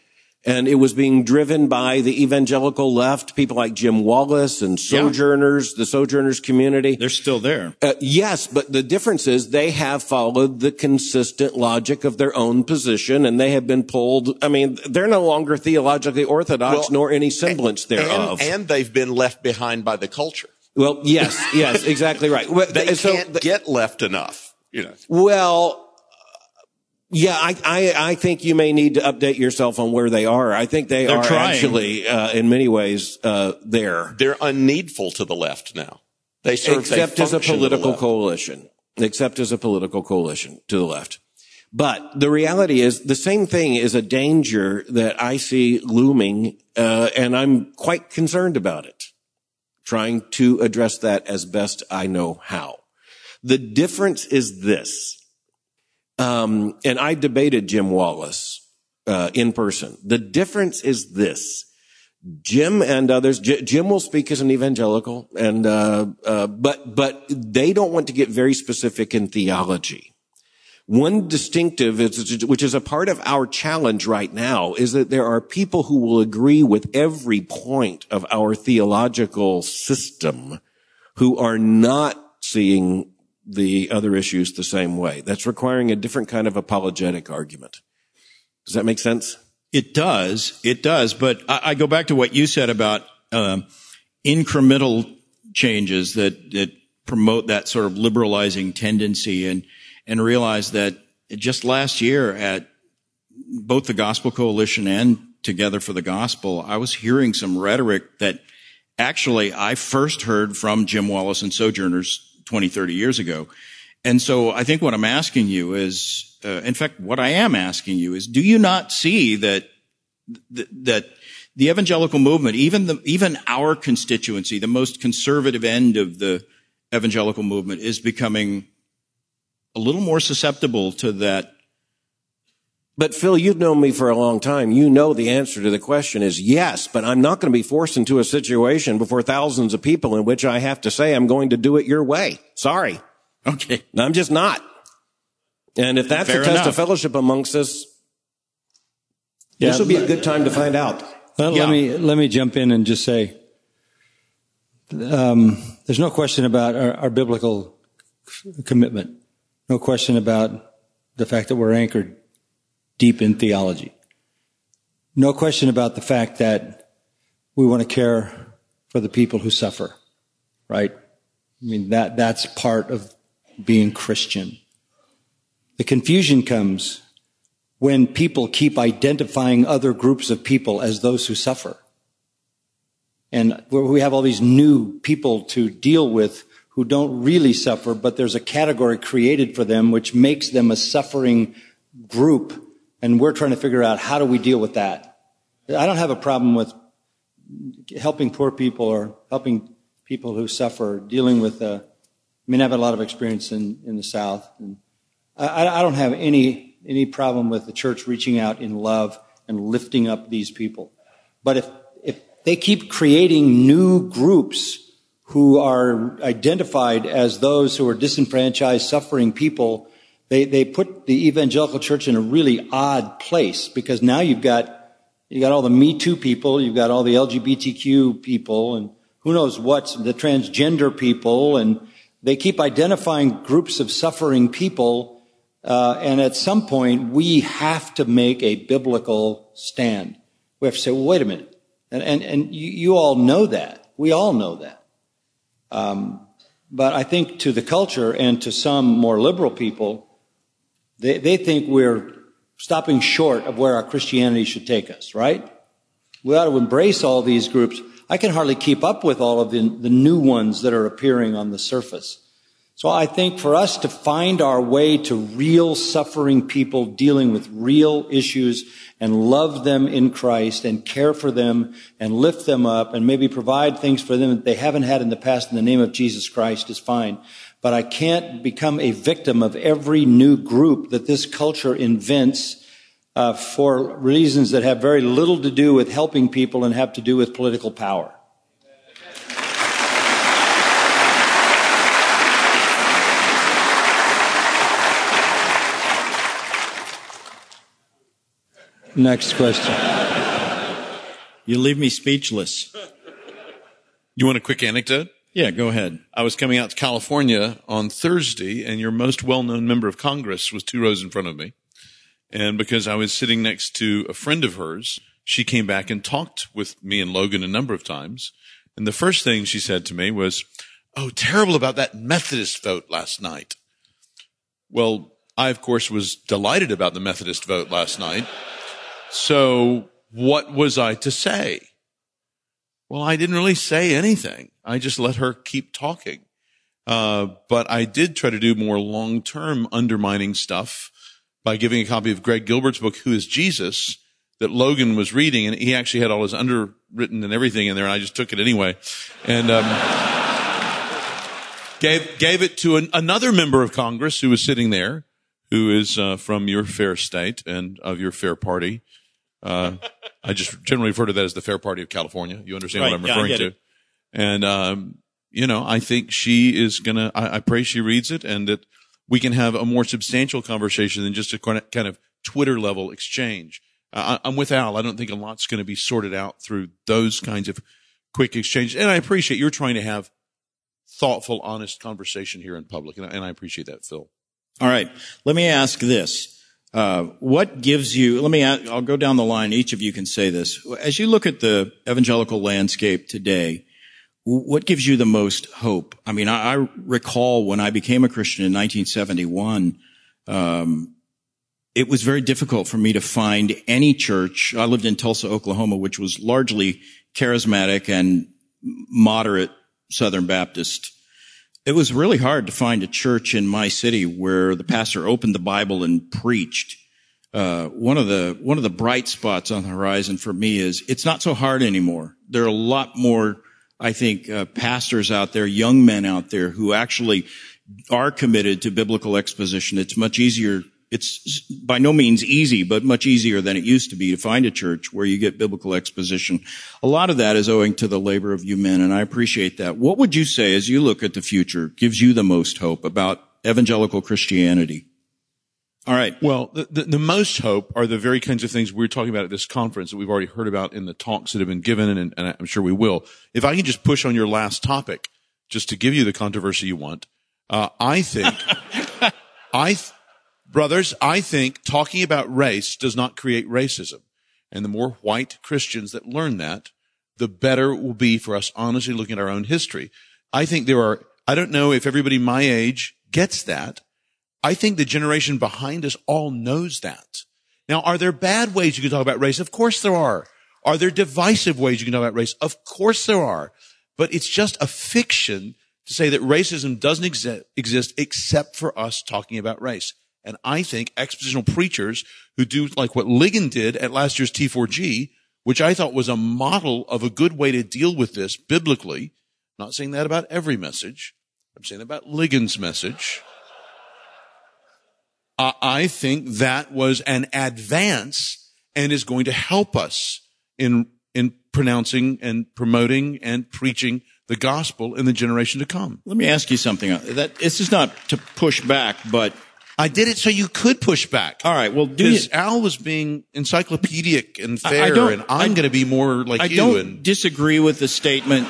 And it was being driven by the evangelical left, people like Jim Wallis and Sojourners, yeah. the Sojourners community. They're still there. Uh, yes, but the difference is they have followed the consistent logic of their own position and they have been pulled. I mean, they're no longer theologically orthodox well, nor any semblance thereof. And, and they've been left behind by the culture. Well, yes, yes, exactly right. they so, can't get left enough, you know. Well, yeah, I, I, I think you may need to update yourself on where they are. I think they They're are trying. actually, uh, in many ways, uh, there. They're unneedful to the left now. They serve, except as a political coalition, except as a political coalition to the left. But the reality is the same thing is a danger that I see looming, uh, and I'm quite concerned about it trying to address that as best I know how. The difference is this. Um, and I debated Jim Wallis uh, in person. The difference is this. Jim and others, J- Jim will speak as an evangelical, and uh, uh, but but they don't want to get very specific in theology. One distinctive, is, which is a part of our challenge right now, is that there are people who will agree with every point of our theological system who are not seeing the other issues the same way. That's requiring a different kind of apologetic argument. Does that make sense? It does. It does. But I, I go back to what you said about uh, incremental changes that that promote that sort of liberalizing tendency and and realized that just last year at both the Gospel Coalition and Together for the Gospel, I was hearing some rhetoric that actually I first heard from Jim Wallis and Sojourners 20, 30 years ago. And so I think what I'm asking you is, uh, in fact, what I am asking you is, do you not see that, th- that the evangelical movement, even the, even our constituency, the most conservative end of the evangelical movement is becoming a little more susceptible to that. But Phil, you've known me for a long time. You know the answer to the question is yes, but I'm not going to be forced into a situation before thousands of people in which I have to say I'm going to do it your way. Sorry. Okay. I'm just not. And if that's Fair a test enough. of fellowship amongst us, yeah, this will be a good time to find out. Let, yeah. let me let me jump in and just say, um, there's no question about our, our biblical commitment. No question about the fact that we're anchored deep in theology. No question about the fact that we want to care for the people who suffer, right? I mean, that, that's part of being Christian. The confusion comes when people keep identifying other groups of people as those who suffer. And we have all these new people to deal with who don't really suffer, but there's a category created for them which makes them a suffering group. And we're trying to figure out how do we deal with that. I don't have a problem with helping poor people or helping people who suffer, dealing with, uh, I mean, I have had a lot of experience in, in the South. And I, I don't have any, any problem with the church reaching out in love and lifting up these people. But if, if they keep creating new groups who are identified as those who are disenfranchised, suffering people, they, they put the evangelical church in a really odd place because now you've got, you got all the Me Too people, you've got all the LGBTQ people, and who knows what's the transgender people, and they keep identifying groups of suffering people, uh, and at some point we have to make a biblical stand. We have to say, well, wait a minute, and and, and you, you all know that. We all know that. Um, but I think to the culture and to some more liberal people, they, they think we're stopping short of where our Christianity should take us, right? We ought to embrace all these groups. I can hardly keep up with all of the, the new ones that are appearing on the surface. So I think for us to find our way to real suffering people dealing with real issues and love them in Christ and care for them and lift them up and maybe provide things for them that they haven't had in the past in the name of Jesus Christ is fine but I can't become a victim of every new group that this culture invents uh, for reasons that have very little to do with helping people and have to do with political power. Next question. You leave me speechless. You want a quick anecdote? Yeah, go ahead. I was coming out to California on Thursday, and your most well-known member of Congress was two rows in front of me. And because I was sitting next to a friend of hers, she came back and talked with me and Logan a number of times. And the first thing she said to me was, Oh, terrible about that Methodist vote last night. Well, I, of course, was delighted about the Methodist vote last night. So what was I to say? Well, I didn't really say anything. I just let her keep talking. Uh, but I did try to do more long-term undermining stuff by giving a copy of Greg Gilbert's book, Who is Jesus, that Logan was reading, and he actually had all his underwritten and everything in there, and I just took it anyway. And, um, *laughs* gave, gave it to an, another member of Congress who was sitting there, who is, uh, from your fair state and of your fair party. Uh, I just generally refer to that as the fair party of California. You understand Right, what I'm yeah, referring get to? it. And, um, you know, I think she is gonna, I, I pray she reads it and that we can have a more substantial conversation than just a kind of- Twitter level exchange. I, I'm with Al. I don't think a lot's going to be sorted out through those kinds of quick exchanges. And I appreciate you're trying to have thoughtful, honest conversation here in public. And I, and I appreciate that, Phil. All right. Let me ask this. Uh, what gives you, let me, I'll go down the line. Each of you can say this. As you look at the evangelical landscape today, what gives you the most hope? I mean, I, I recall when I became a Christian in 1971, um, it was very difficult for me to find any church. I lived in Tulsa, Oklahoma, which was largely charismatic and moderate Southern Baptist it was really hard to find a church in my city where the pastor opened the Bible and preached. Uh, one of the one of the bright spots on the horizon for me is it's not so hard anymore. There are a lot more, I think, uh, pastors out there, young men out there who actually are committed to biblical exposition. It's much easier. It's by no means easy, but much easier than it used to be to find a church where you get biblical exposition. A lot of that is owing to the labor of you men, and I appreciate that. What would you say as you look at the future gives you the most hope about evangelical Christianity? All right. Well, the, the, the most hope are the very kinds of things we we're talking about at this conference that we've already heard about in the talks that have been given, and, and I'm sure we will. If I can just push on your last topic, just to give you the controversy you want, uh, I think, *laughs* I, th- brothers, I think talking about race does not create racism. And the more white Christians that learn that, the better it will be for us honestly looking at our own history. I think there are, I don't know if everybody my age gets that. I think the generation behind us all knows that. Now, are there bad ways you can talk about race? Of course there are. Are there divisive ways you can talk about race? Of course there are. But it's just a fiction to say that racism doesn't exi- exist except for us talking about race. And I think expositional preachers who do like what Ligon did at last year's T4G, which I thought was a model of a good way to deal with this biblically. Not saying that about every message. I'm saying about Ligon's message. I, I think that was an advance and is going to help us in, in pronouncing and promoting and preaching the gospel in the generation to come. Let me ask you something. That this is not to push back, but I did it so you could push back. all right. Well, do you, Because Al was being encyclopedic and I- I fair, and I'm going to be more like I you. don't and disagree with the statement.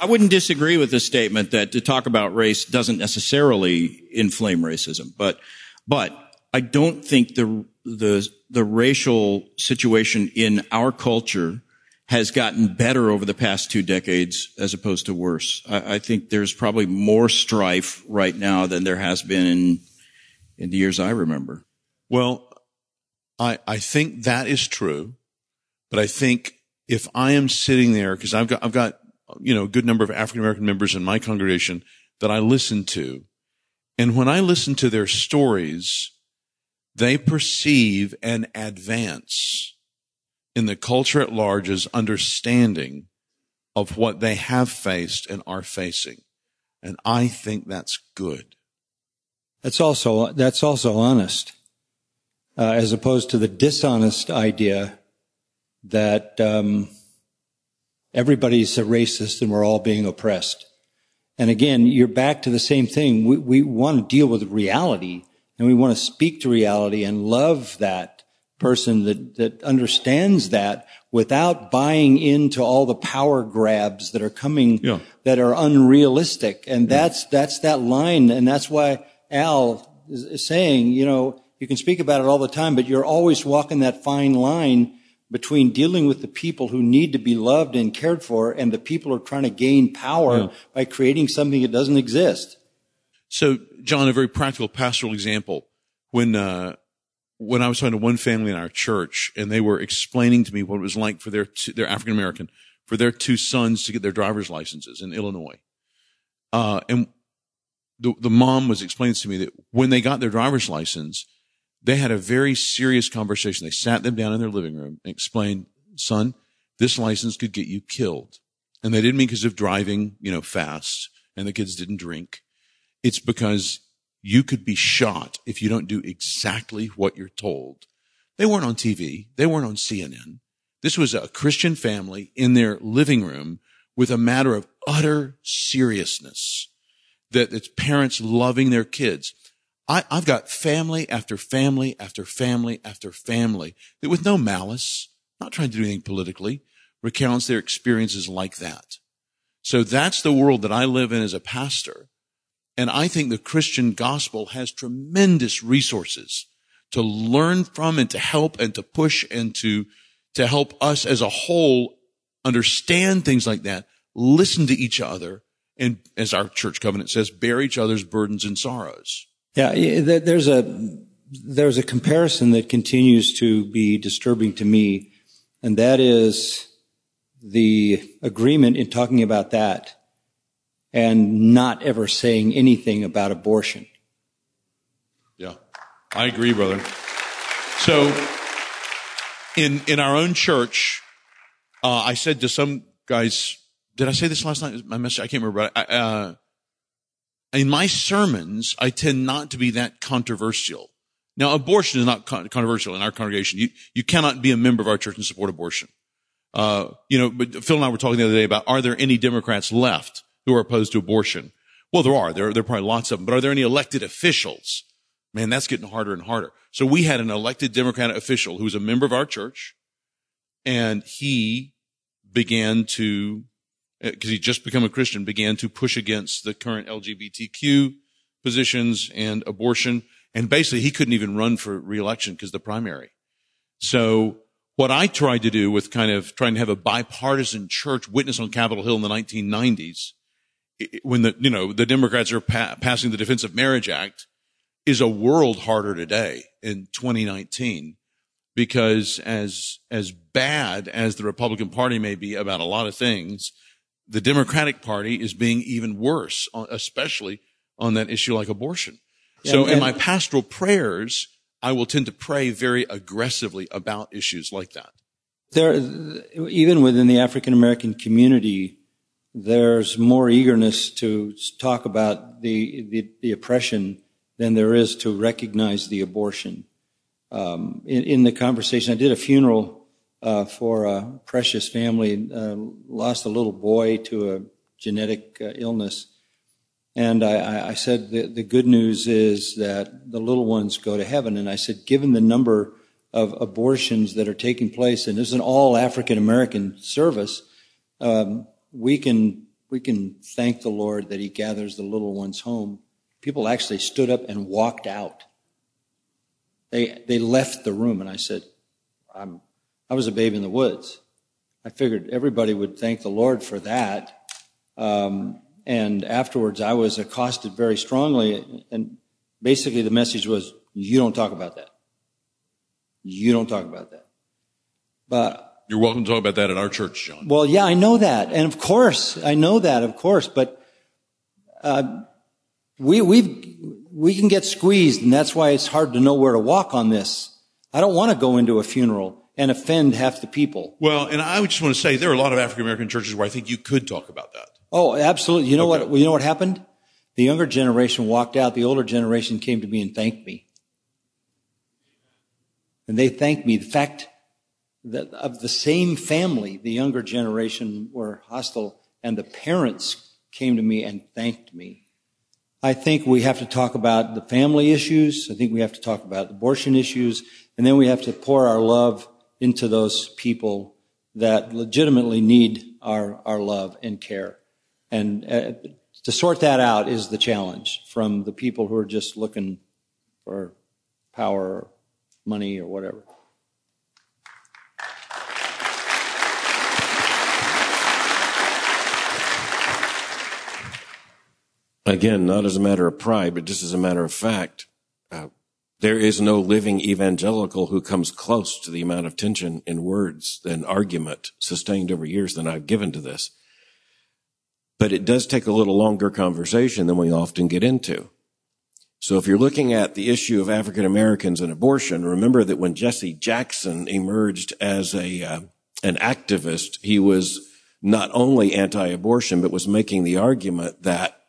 I wouldn't disagree with the statement that to talk about race doesn't necessarily inflame racism, but but I don't think the the the racial situation in our culture has gotten better over the past two decades as opposed to worse. I, I think there's probably more strife right now than there has been in in the years I remember. Well, I, I think that is true, but I think if I am sitting there, because I've got, I've got, you know, a good number of African American members in my congregation that I listen to. And when I listen to their stories, they perceive an advance in the culture at large's understanding of what they have faced and are facing. And I think that's good. That's also that's also honest, uh, as opposed to the dishonest idea that um, everybody's a racist and we're all being oppressed. And again, you're back to the same thing. We, we want to deal with reality, and we want to speak to reality and love that person that that understands that without buying into all the power grabs that are coming Yeah. that are unrealistic. And that's, that's that line. And that's why Al is, is saying, you know, you can speak about it all the time, but you're always walking that fine line between dealing with the people who need to be loved and cared for and the people who are trying to gain power by creating something that doesn't exist. So, John, a very practical pastoral example. When, uh, when I was talking to one family in our church and they were explaining to me what it was like for their, two, their African American, for their two sons to get their driver's licenses in Illinois. Uh, and the, the mom was explaining to me that when they got their driver's license, they had a very serious conversation. They sat them down in their living room and explained, son, this license could get you killed. And they didn't mean because of driving, you know, fast and the kids didn't drink. It's because you could be shot if you don't do exactly what you're told. They weren't on TV. They weren't on CNN. This was a Christian family in their living room with a matter of utter seriousness that it's parents loving their kids. I, I've got family after family after family after family that with no malice, not trying to do anything politically, recounts their experiences like that. So that's the world that I live in as a pastor. And I think the Christian gospel has tremendous resources to learn from and to help and to push and to, to help us as a whole understand things like that, listen to each other, and as our church covenant says, bear each other's burdens and sorrows. Yeah, there's a there's a comparison that continues to be disturbing to me, and that is the agreement in talking about that and not ever saying anything about abortion. Yeah, I agree, brother. So, in in our own church, uh, I said to some guys, "Did I say this last night? My message, I can't remember. But I, uh, in my sermons, I tend not to be that controversial. Now, abortion is not con- controversial in our congregation. You you cannot be a member of our church and support abortion. Uh, you know, but Phil and I were talking the other day about are there any Democrats left who are opposed to abortion? Well, there are. There, there are probably lots of them. But are there any elected officials? Man, that's getting harder and harder. So we had an elected Democratic official who was a member of our church, and he began to, Uh, because he'd just become a Christian, began to push against the current LGBTQ positions and abortion. And basically, he couldn't even run for reelection because the primary. So what I tried to do with kind of trying to have a bipartisan church witness on Capitol Hill in the 1990s, i- when the, you know, the Democrats are pa- passing the Defense of Marriage Act is a world harder today in 2019 because as, as bad as the Republican Party may be about a lot of things, the Democratic Party is being even worse, especially on that issue like abortion. so and- in my pastoral prayers, I will tend to pray very aggressively about issues like that. There, even within the African American community, there's more eagerness to talk about the, the, the oppression than there is to recognize the abortion. Um, in, in, the conversation, I did a funeral uh, for a precious family, uh, lost a little boy to a genetic uh, illness. And I, I said, the, the, good news is that the little ones go to heaven. And I said, given the number of abortions that are taking place, and this is an all African American service, um, we can we can thank the Lord that He gathers the little ones home. People actually stood up and walked out. They they left the room, and I said, "I'm I was a babe in the woods. I figured everybody would thank the Lord for that." Um, and afterwards, I was accosted very strongly, and basically the message was, "You don't talk about that. You don't talk about that." But you're welcome to talk about that at our church, John. Well, yeah, I know that, and of course, I know that, of course. But uh, we we we can get squeezed, and that's why it's hard to know where to walk on this. I don't want to go into a funeral and offend half the people. Well, and I just want to say there are a lot of African American churches where I think you could talk about that. Oh, absolutely. You know okay. what? You know what happened? The younger generation walked out. The older generation came to me and thanked me. And they thanked me. The fact that of the same family, the younger generation were hostile, and the parents came to me and thanked me. I think we have to talk about the family issues. I think we have to talk about abortion issues. And then we have to pour our love into those people that legitimately need our, our love and care. And uh, to sort that out is the challenge from the people who are just looking for power or money or whatever. Again, not as a matter of pride, but just as a matter of fact, uh, there is no living evangelical who comes close to the amount of tension in words and argument sustained over years than I've given to this. But it does take a little longer conversation than we often get into. So if you're looking at the issue of African Americans and abortion, remember that when Jesse Jackson emerged as a uh, an activist, he was not only anti-abortion, but was making the argument that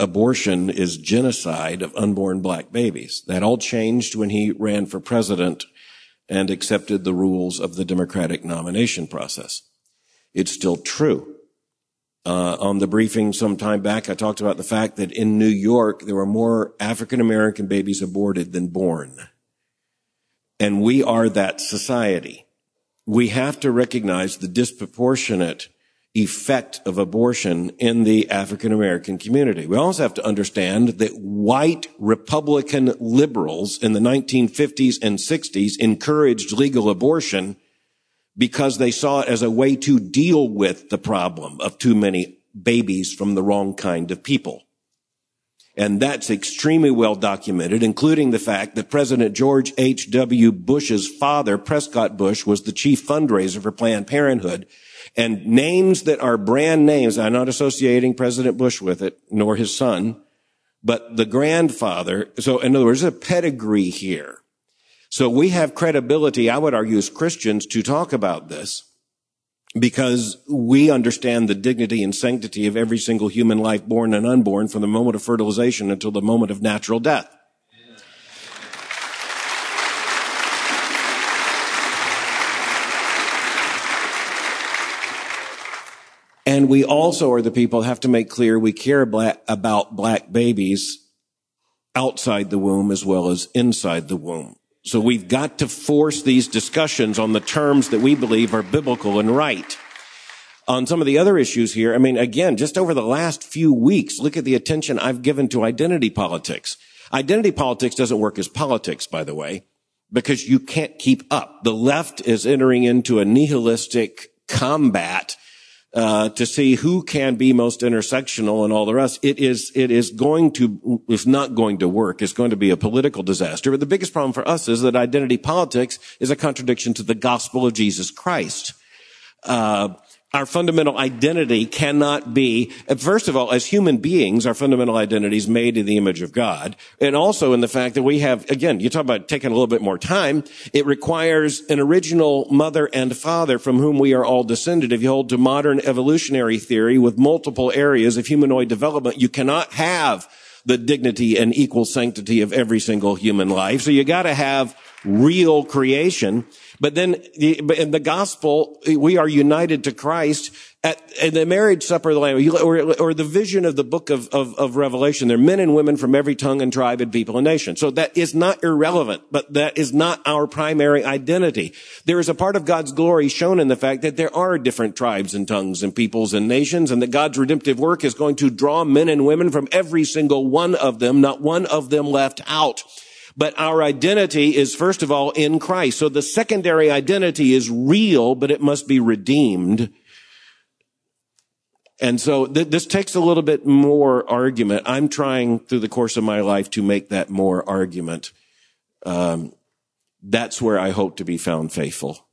abortion is genocide of unborn black babies. That all changed when he ran for president and accepted the rules of the Democratic nomination process. It's still true. Uh, on the briefing some time back, I talked about the fact that in New York, there were more African American babies aborted than born. And we are that society. We have to recognize the disproportionate effect of abortion in the African American community. We also have to understand that white Republican liberals in the 1950s and 60s encouraged legal abortion because they saw it as a way to deal with the problem of too many babies from the wrong kind of people. And that's extremely well documented, including the fact that President George H.W. Bush's father, Prescott Bush, was the chief fundraiser for Planned Parenthood and names that are brand names. I'm not associating President Bush with it, nor his son, but the grandfather. So in other words, a pedigree here. So we have credibility, I would argue, as Christians to talk about this because we understand the dignity and sanctity of every single human life born and unborn from the moment of fertilization until the moment of natural death. And we also are the people have to make clear we care about black babies outside the womb as well as inside the womb. So we've got to force these discussions on the terms that we believe are biblical and right. On some of the other issues here, I mean, again, just over the last few weeks, look at the attention I've given to identity politics. Identity politics doesn't work as politics, by the way, because you can't keep up. The left is entering into a nihilistic combat uh, to see who can be most intersectional and all the rest. It is, it is going to, it's not going to work. It's going to be a political disaster. But the biggest problem for us is that identity politics is a contradiction to the gospel of Jesus Christ. Uh, our fundamental identity cannot be, first of all, as human beings, our fundamental identity is made in the image of God. And also in the fact that we have, again, you talk about taking a little bit more time. It requires an original mother and father from whom we are all descended. If you hold to modern evolutionary theory with multiple areas of humanoid development, you cannot have the dignity and equal sanctity of every single human life. So you got to have real creation. But then in the gospel, we are united to Christ at, the marriage supper of the Lamb, or, or the vision of the book of, of, of Revelation. There are men and women from every tongue and tribe and people and nation. So that is not irrelevant, but that is not our primary identity. There is a part of God's glory shown in the fact that there are different tribes and tongues and peoples and nations, and that God's redemptive work is going to draw men and women from every single one of them, not one of them left out. But our identity is first of all in Christ. So the secondary identity is real, but it must be redeemed. And so th- this takes a little bit more argument. I'm trying through the course of my life to make that more argument. Um, that's where I hope to be found faithful.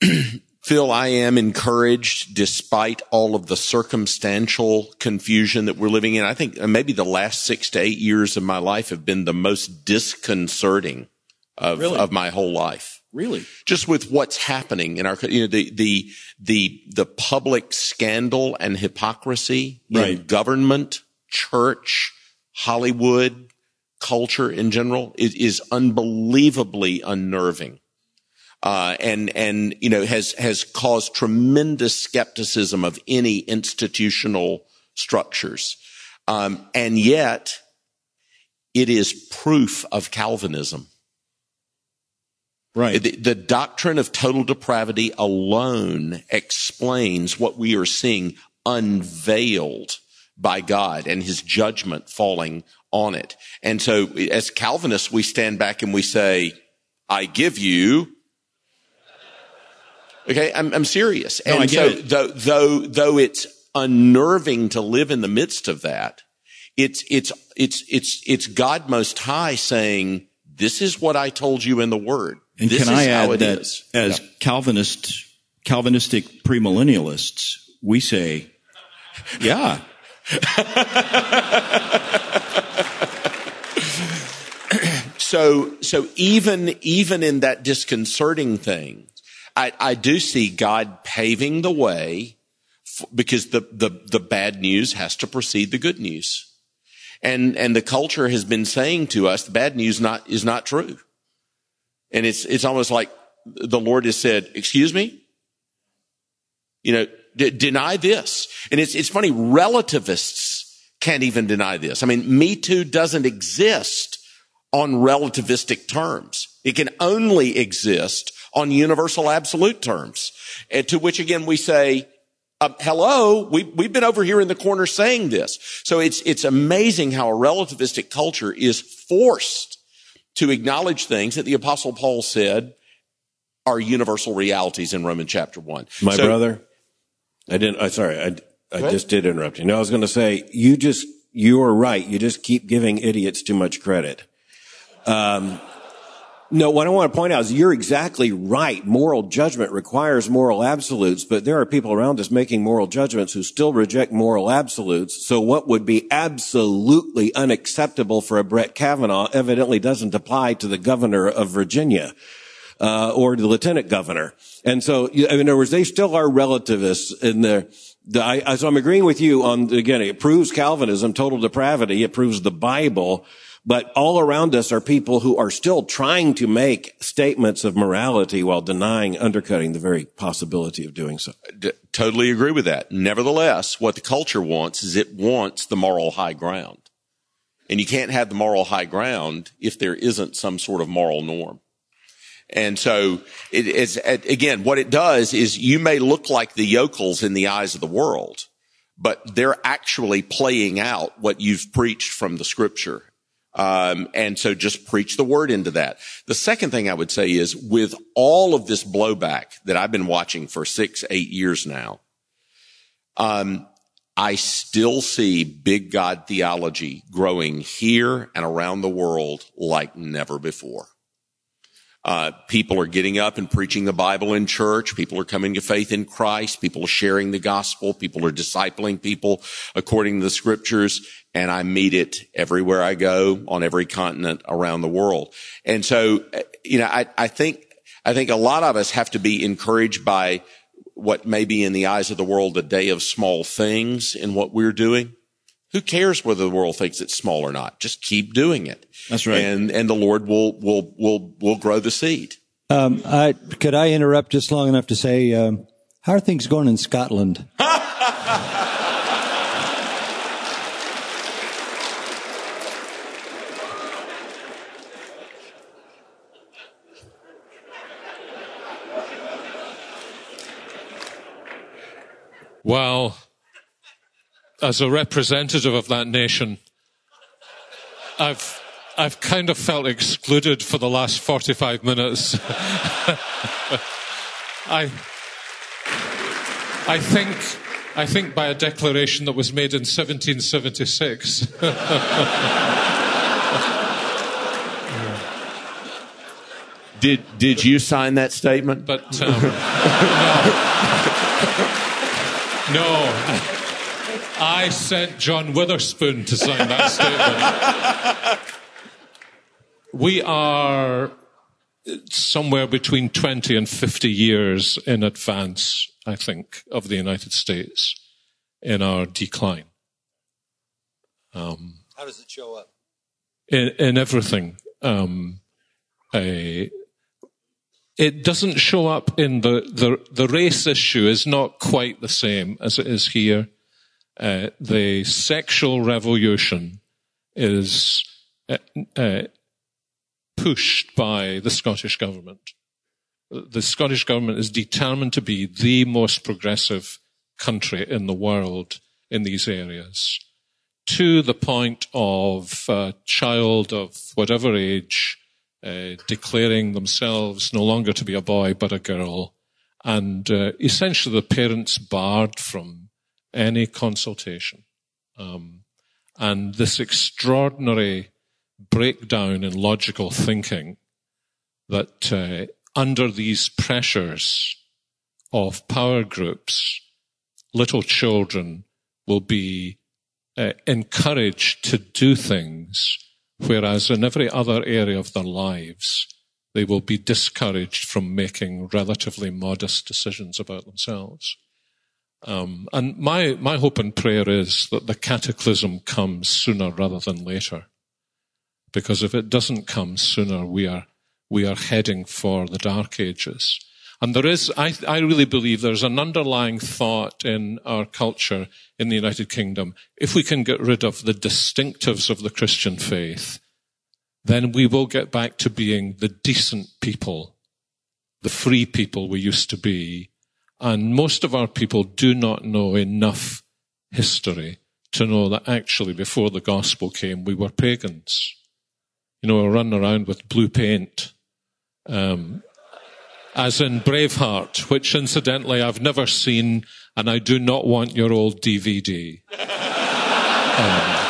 *clears throat* Phil, I am encouraged despite all of the circumstantial confusion that we're living in. I think uh, maybe the last six to eight years of my life have been the most disconcerting of, really? of my whole life. Really? Just with what's happening in our, you know, the, the, the, the public scandal and hypocrisy right. in government, church, Hollywood, culture in general is, is unbelievably unnerving uh, and and you know has has caused tremendous skepticism of any institutional structures, um, and yet it is proof of Calvinism. Right. The, the, doctrine of total depravity alone explains what we are seeing unveiled by God and his judgment falling on it. And so as Calvinists, we stand back and we say, I give you Okay, I'm, I'm serious. No, and I so, it. though, though, though it's unnerving to live in the midst of that, it's, it's, it's, it's, it's God Most High saying, this is what I told you in the Word. And this can I add that is. as yeah. Calvinist, Calvinistic premillennialists, we say, yeah. *laughs* so, so even, even in that disconcerting thing, I, I do see God paving the way because the, the, the bad news has to precede the good news. And, and the culture has been saying to us, the bad news not, is not true. And it's, it's almost like the Lord has said, excuse me? You know, d- deny this. And it's, it's funny, relativists can't even deny this. I mean, Me Too doesn't exist on relativistic terms. It can only exist on universal absolute terms. And to which again we say, uh, hello, we, we've been over here in the corner saying this. So it's, it's amazing how a relativistic culture is forced to acknowledge things that the apostle Paul said are universal realities in Romans chapter one. My so, brother, I didn't, I sorry, I, I just did interrupt you. No, I was going to say, you just, you are right. You just keep giving idiots too much credit. Um, no, what I want to point out is you're exactly right. Moral judgment requires moral absolutes, but there are people around us making moral judgments who still reject moral absolutes. So what would be absolutely unacceptable for a Brett Kavanaugh evidently doesn't apply to the governor of Virginia. Uh, or the lieutenant governor. And so, in other words, they still are relativists in their, the, I, so I'm agreeing with you on, again, it proves Calvinism, total depravity. It proves the Bible. But all around us are people who are still trying to make statements of morality while denying, undercutting the very possibility of doing so. D- totally agree with that. Nevertheless, what the culture wants is it wants the moral high ground. And you can't have the moral high ground if there isn't some sort of moral norm. And so it is, again, what it does is you may look like the yokels in the eyes of the world, but they're actually playing out what you've preached from the scripture. Um, and so just preach the word into that. The second thing I would say is with all of this blowback that I've been watching for six, eight years now, um, I still see big God theology growing here and around the world like never before. Uh, people are getting up and preaching the Bible in church. People are coming to faith in Christ. People are sharing the gospel. People are discipling people according to the scriptures. And I meet it everywhere I go on every continent around the world. And so, you know, I, I think, I think a lot of us have to be encouraged by what may be in the eyes of the world a day of small things in what we're doing. Who cares whether the world thinks it's small or not? Just keep doing it. That's right. And, and the Lord will, will, will, will grow the seed. Um, I, could I interrupt just long enough to say, um, how are things going in Scotland? *laughs* Well, as a representative of that nation, I've I've kind of felt excluded for the last 45 minutes. *laughs* I I think I think by a declaration that was made in 1776. *laughs* Did, did you sign that statement? But um, *laughs* no, no. I sent John Witherspoon to sign that *laughs* statement. We are somewhere between 20 and 50 years in advance, I think, of the United States in our decline. Um, How does it show up? in, in everything. Um, a, it doesn't show up in the, the, the race issue is not quite the same as it is here. Uh, the sexual revolution is uh, uh, pushed by the Scottish government. The Scottish government is determined to be the most progressive country in the world in these areas to the point of a child of whatever age uh, declaring themselves no longer to be a boy but a girl, and uh, essentially the parents barred from any consultation. Um, and this extraordinary breakdown in logical thinking that uh, under these pressures of power groups, little children will be uh, encouraged to do things, whereas in every other area of their lives, they will be discouraged from making relatively modest decisions about themselves. Um, and my, my hope and prayer is that the cataclysm comes sooner rather than later. Because if it doesn't come sooner, we are, we are heading for the dark ages. And there is, I, I really believe there's an underlying thought in our culture in the United Kingdom. If we can get rid of the distinctives of the Christian faith, then we will get back to being the decent people, the free people we used to be. And most of our people do not know enough history to know that actually before the gospel came, we were pagans. You know, we run around with blue paint. Um, as in Braveheart, which incidentally I've never seen, and I do not want your old DVD. *laughs* Um,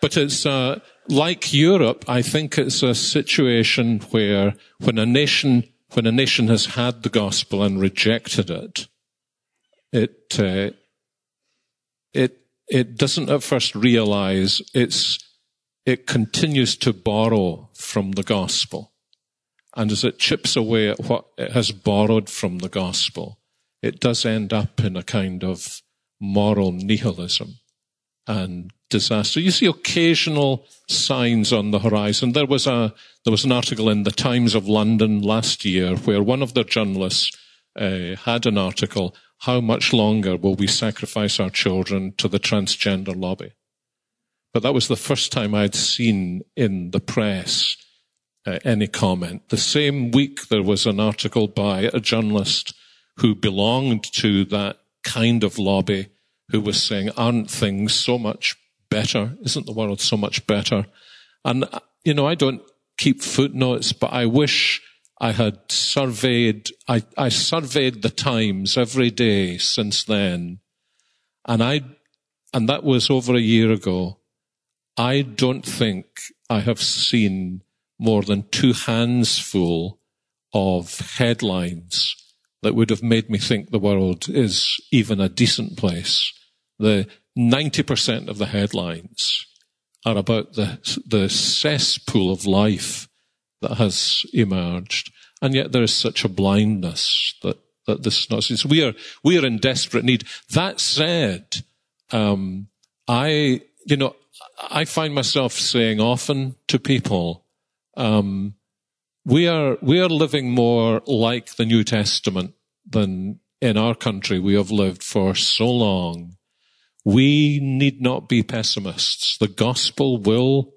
but it's uh, like Europe. I think it's a situation where when a nation when a nation has had the gospel and rejected it, it uh, it it doesn't at first realize it's it continues to borrow from the gospel. And as it chips away at what it has borrowed from the gospel, it does end up in a kind of moral nihilism and disaster. You see occasional signs on the horizon. There was a, there was an article in the Times of London last year where one of their journalists uh, had an article, how much longer will we sacrifice our children to the transgender lobby? But that was the first time I'd seen in the press uh, any comment. The same week there was an article by a journalist who belonged to that kind of lobby who was saying, aren't things so much better? Isn't the world so much better? And, uh, you know, I don't keep footnotes, but I wish I had surveyed, I, I surveyed the Times every day since then. And I, and that was over a year ago. I don't think I have seen more than two hands full of headlines that would have made me think the world is even a decent place. The 90% of the headlines are about the, the cesspool of life that has emerged. And yet there is such a blindness that, that this is not, we are, we are in desperate need. That said, um, I, you know, I find myself saying often to people, um, we are, we are living more like the New Testament than in our country we have lived for so long. We need not be pessimists. The gospel will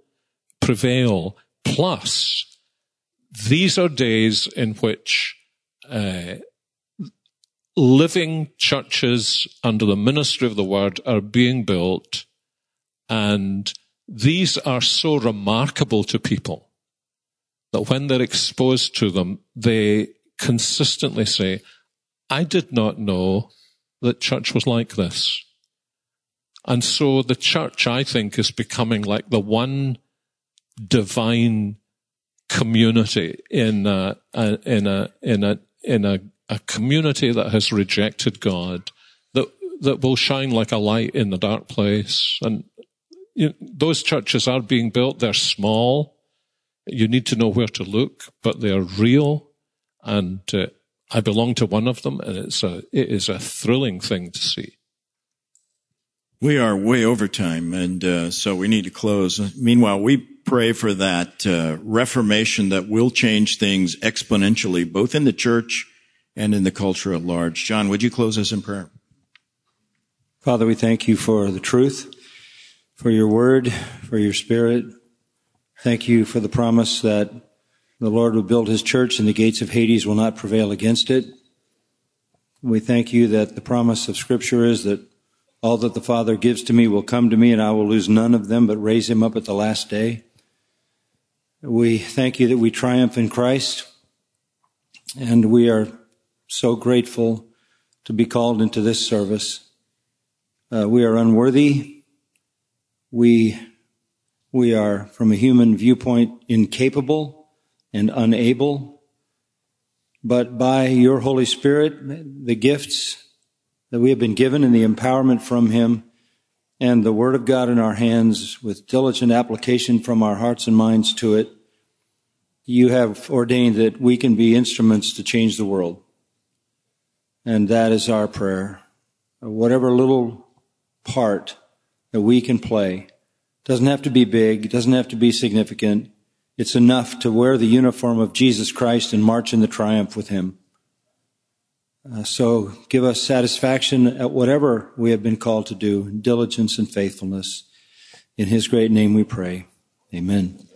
prevail. Plus, these are days in which uh, living churches under the ministry of the word are being built, and these are so remarkable to people that when they're exposed to them, they consistently say, I did not know that church was like this. And so the church, I think, is becoming like the one divine community in a, in a, in a, in a, a community that has rejected God that, that will shine like a light in the dark place. And you know, those churches are being built. They're small. You need to know where to look, but they're real. And uh, I belong to one of them, and it's a, it is a thrilling thing to see. We are way over time, and uh, so we need to close. Meanwhile, we pray for that uh, reformation that will change things exponentially, both in the church and in the culture at large. John, would you close us in prayer? Father, we thank you for the truth, for your word, for your spirit. Thank you for the promise that the Lord will build his church and the gates of Hades will not prevail against it. We thank you that the promise of scripture is that all that the Father gives to me will come to me and I will lose none of them but raise him up at the last day. We thank you that we triumph in Christ and we are so grateful to be called into this service. Uh, we are unworthy. We, we are, from a human viewpoint, incapable and unable. But by your Holy Spirit, the gifts that we have been given and the empowerment from Him and the Word of God in our hands with diligent application from our hearts and minds to it, you have ordained that we can be instruments to change the world. And that is our prayer. Whatever little part that we can play doesn't have to be big, doesn't have to be significant. It's enough to wear the uniform of Jesus Christ and march in the triumph with Him. Uh, so give us satisfaction at whatever we have been called to do, diligence and faithfulness. In His great name we pray. Amen.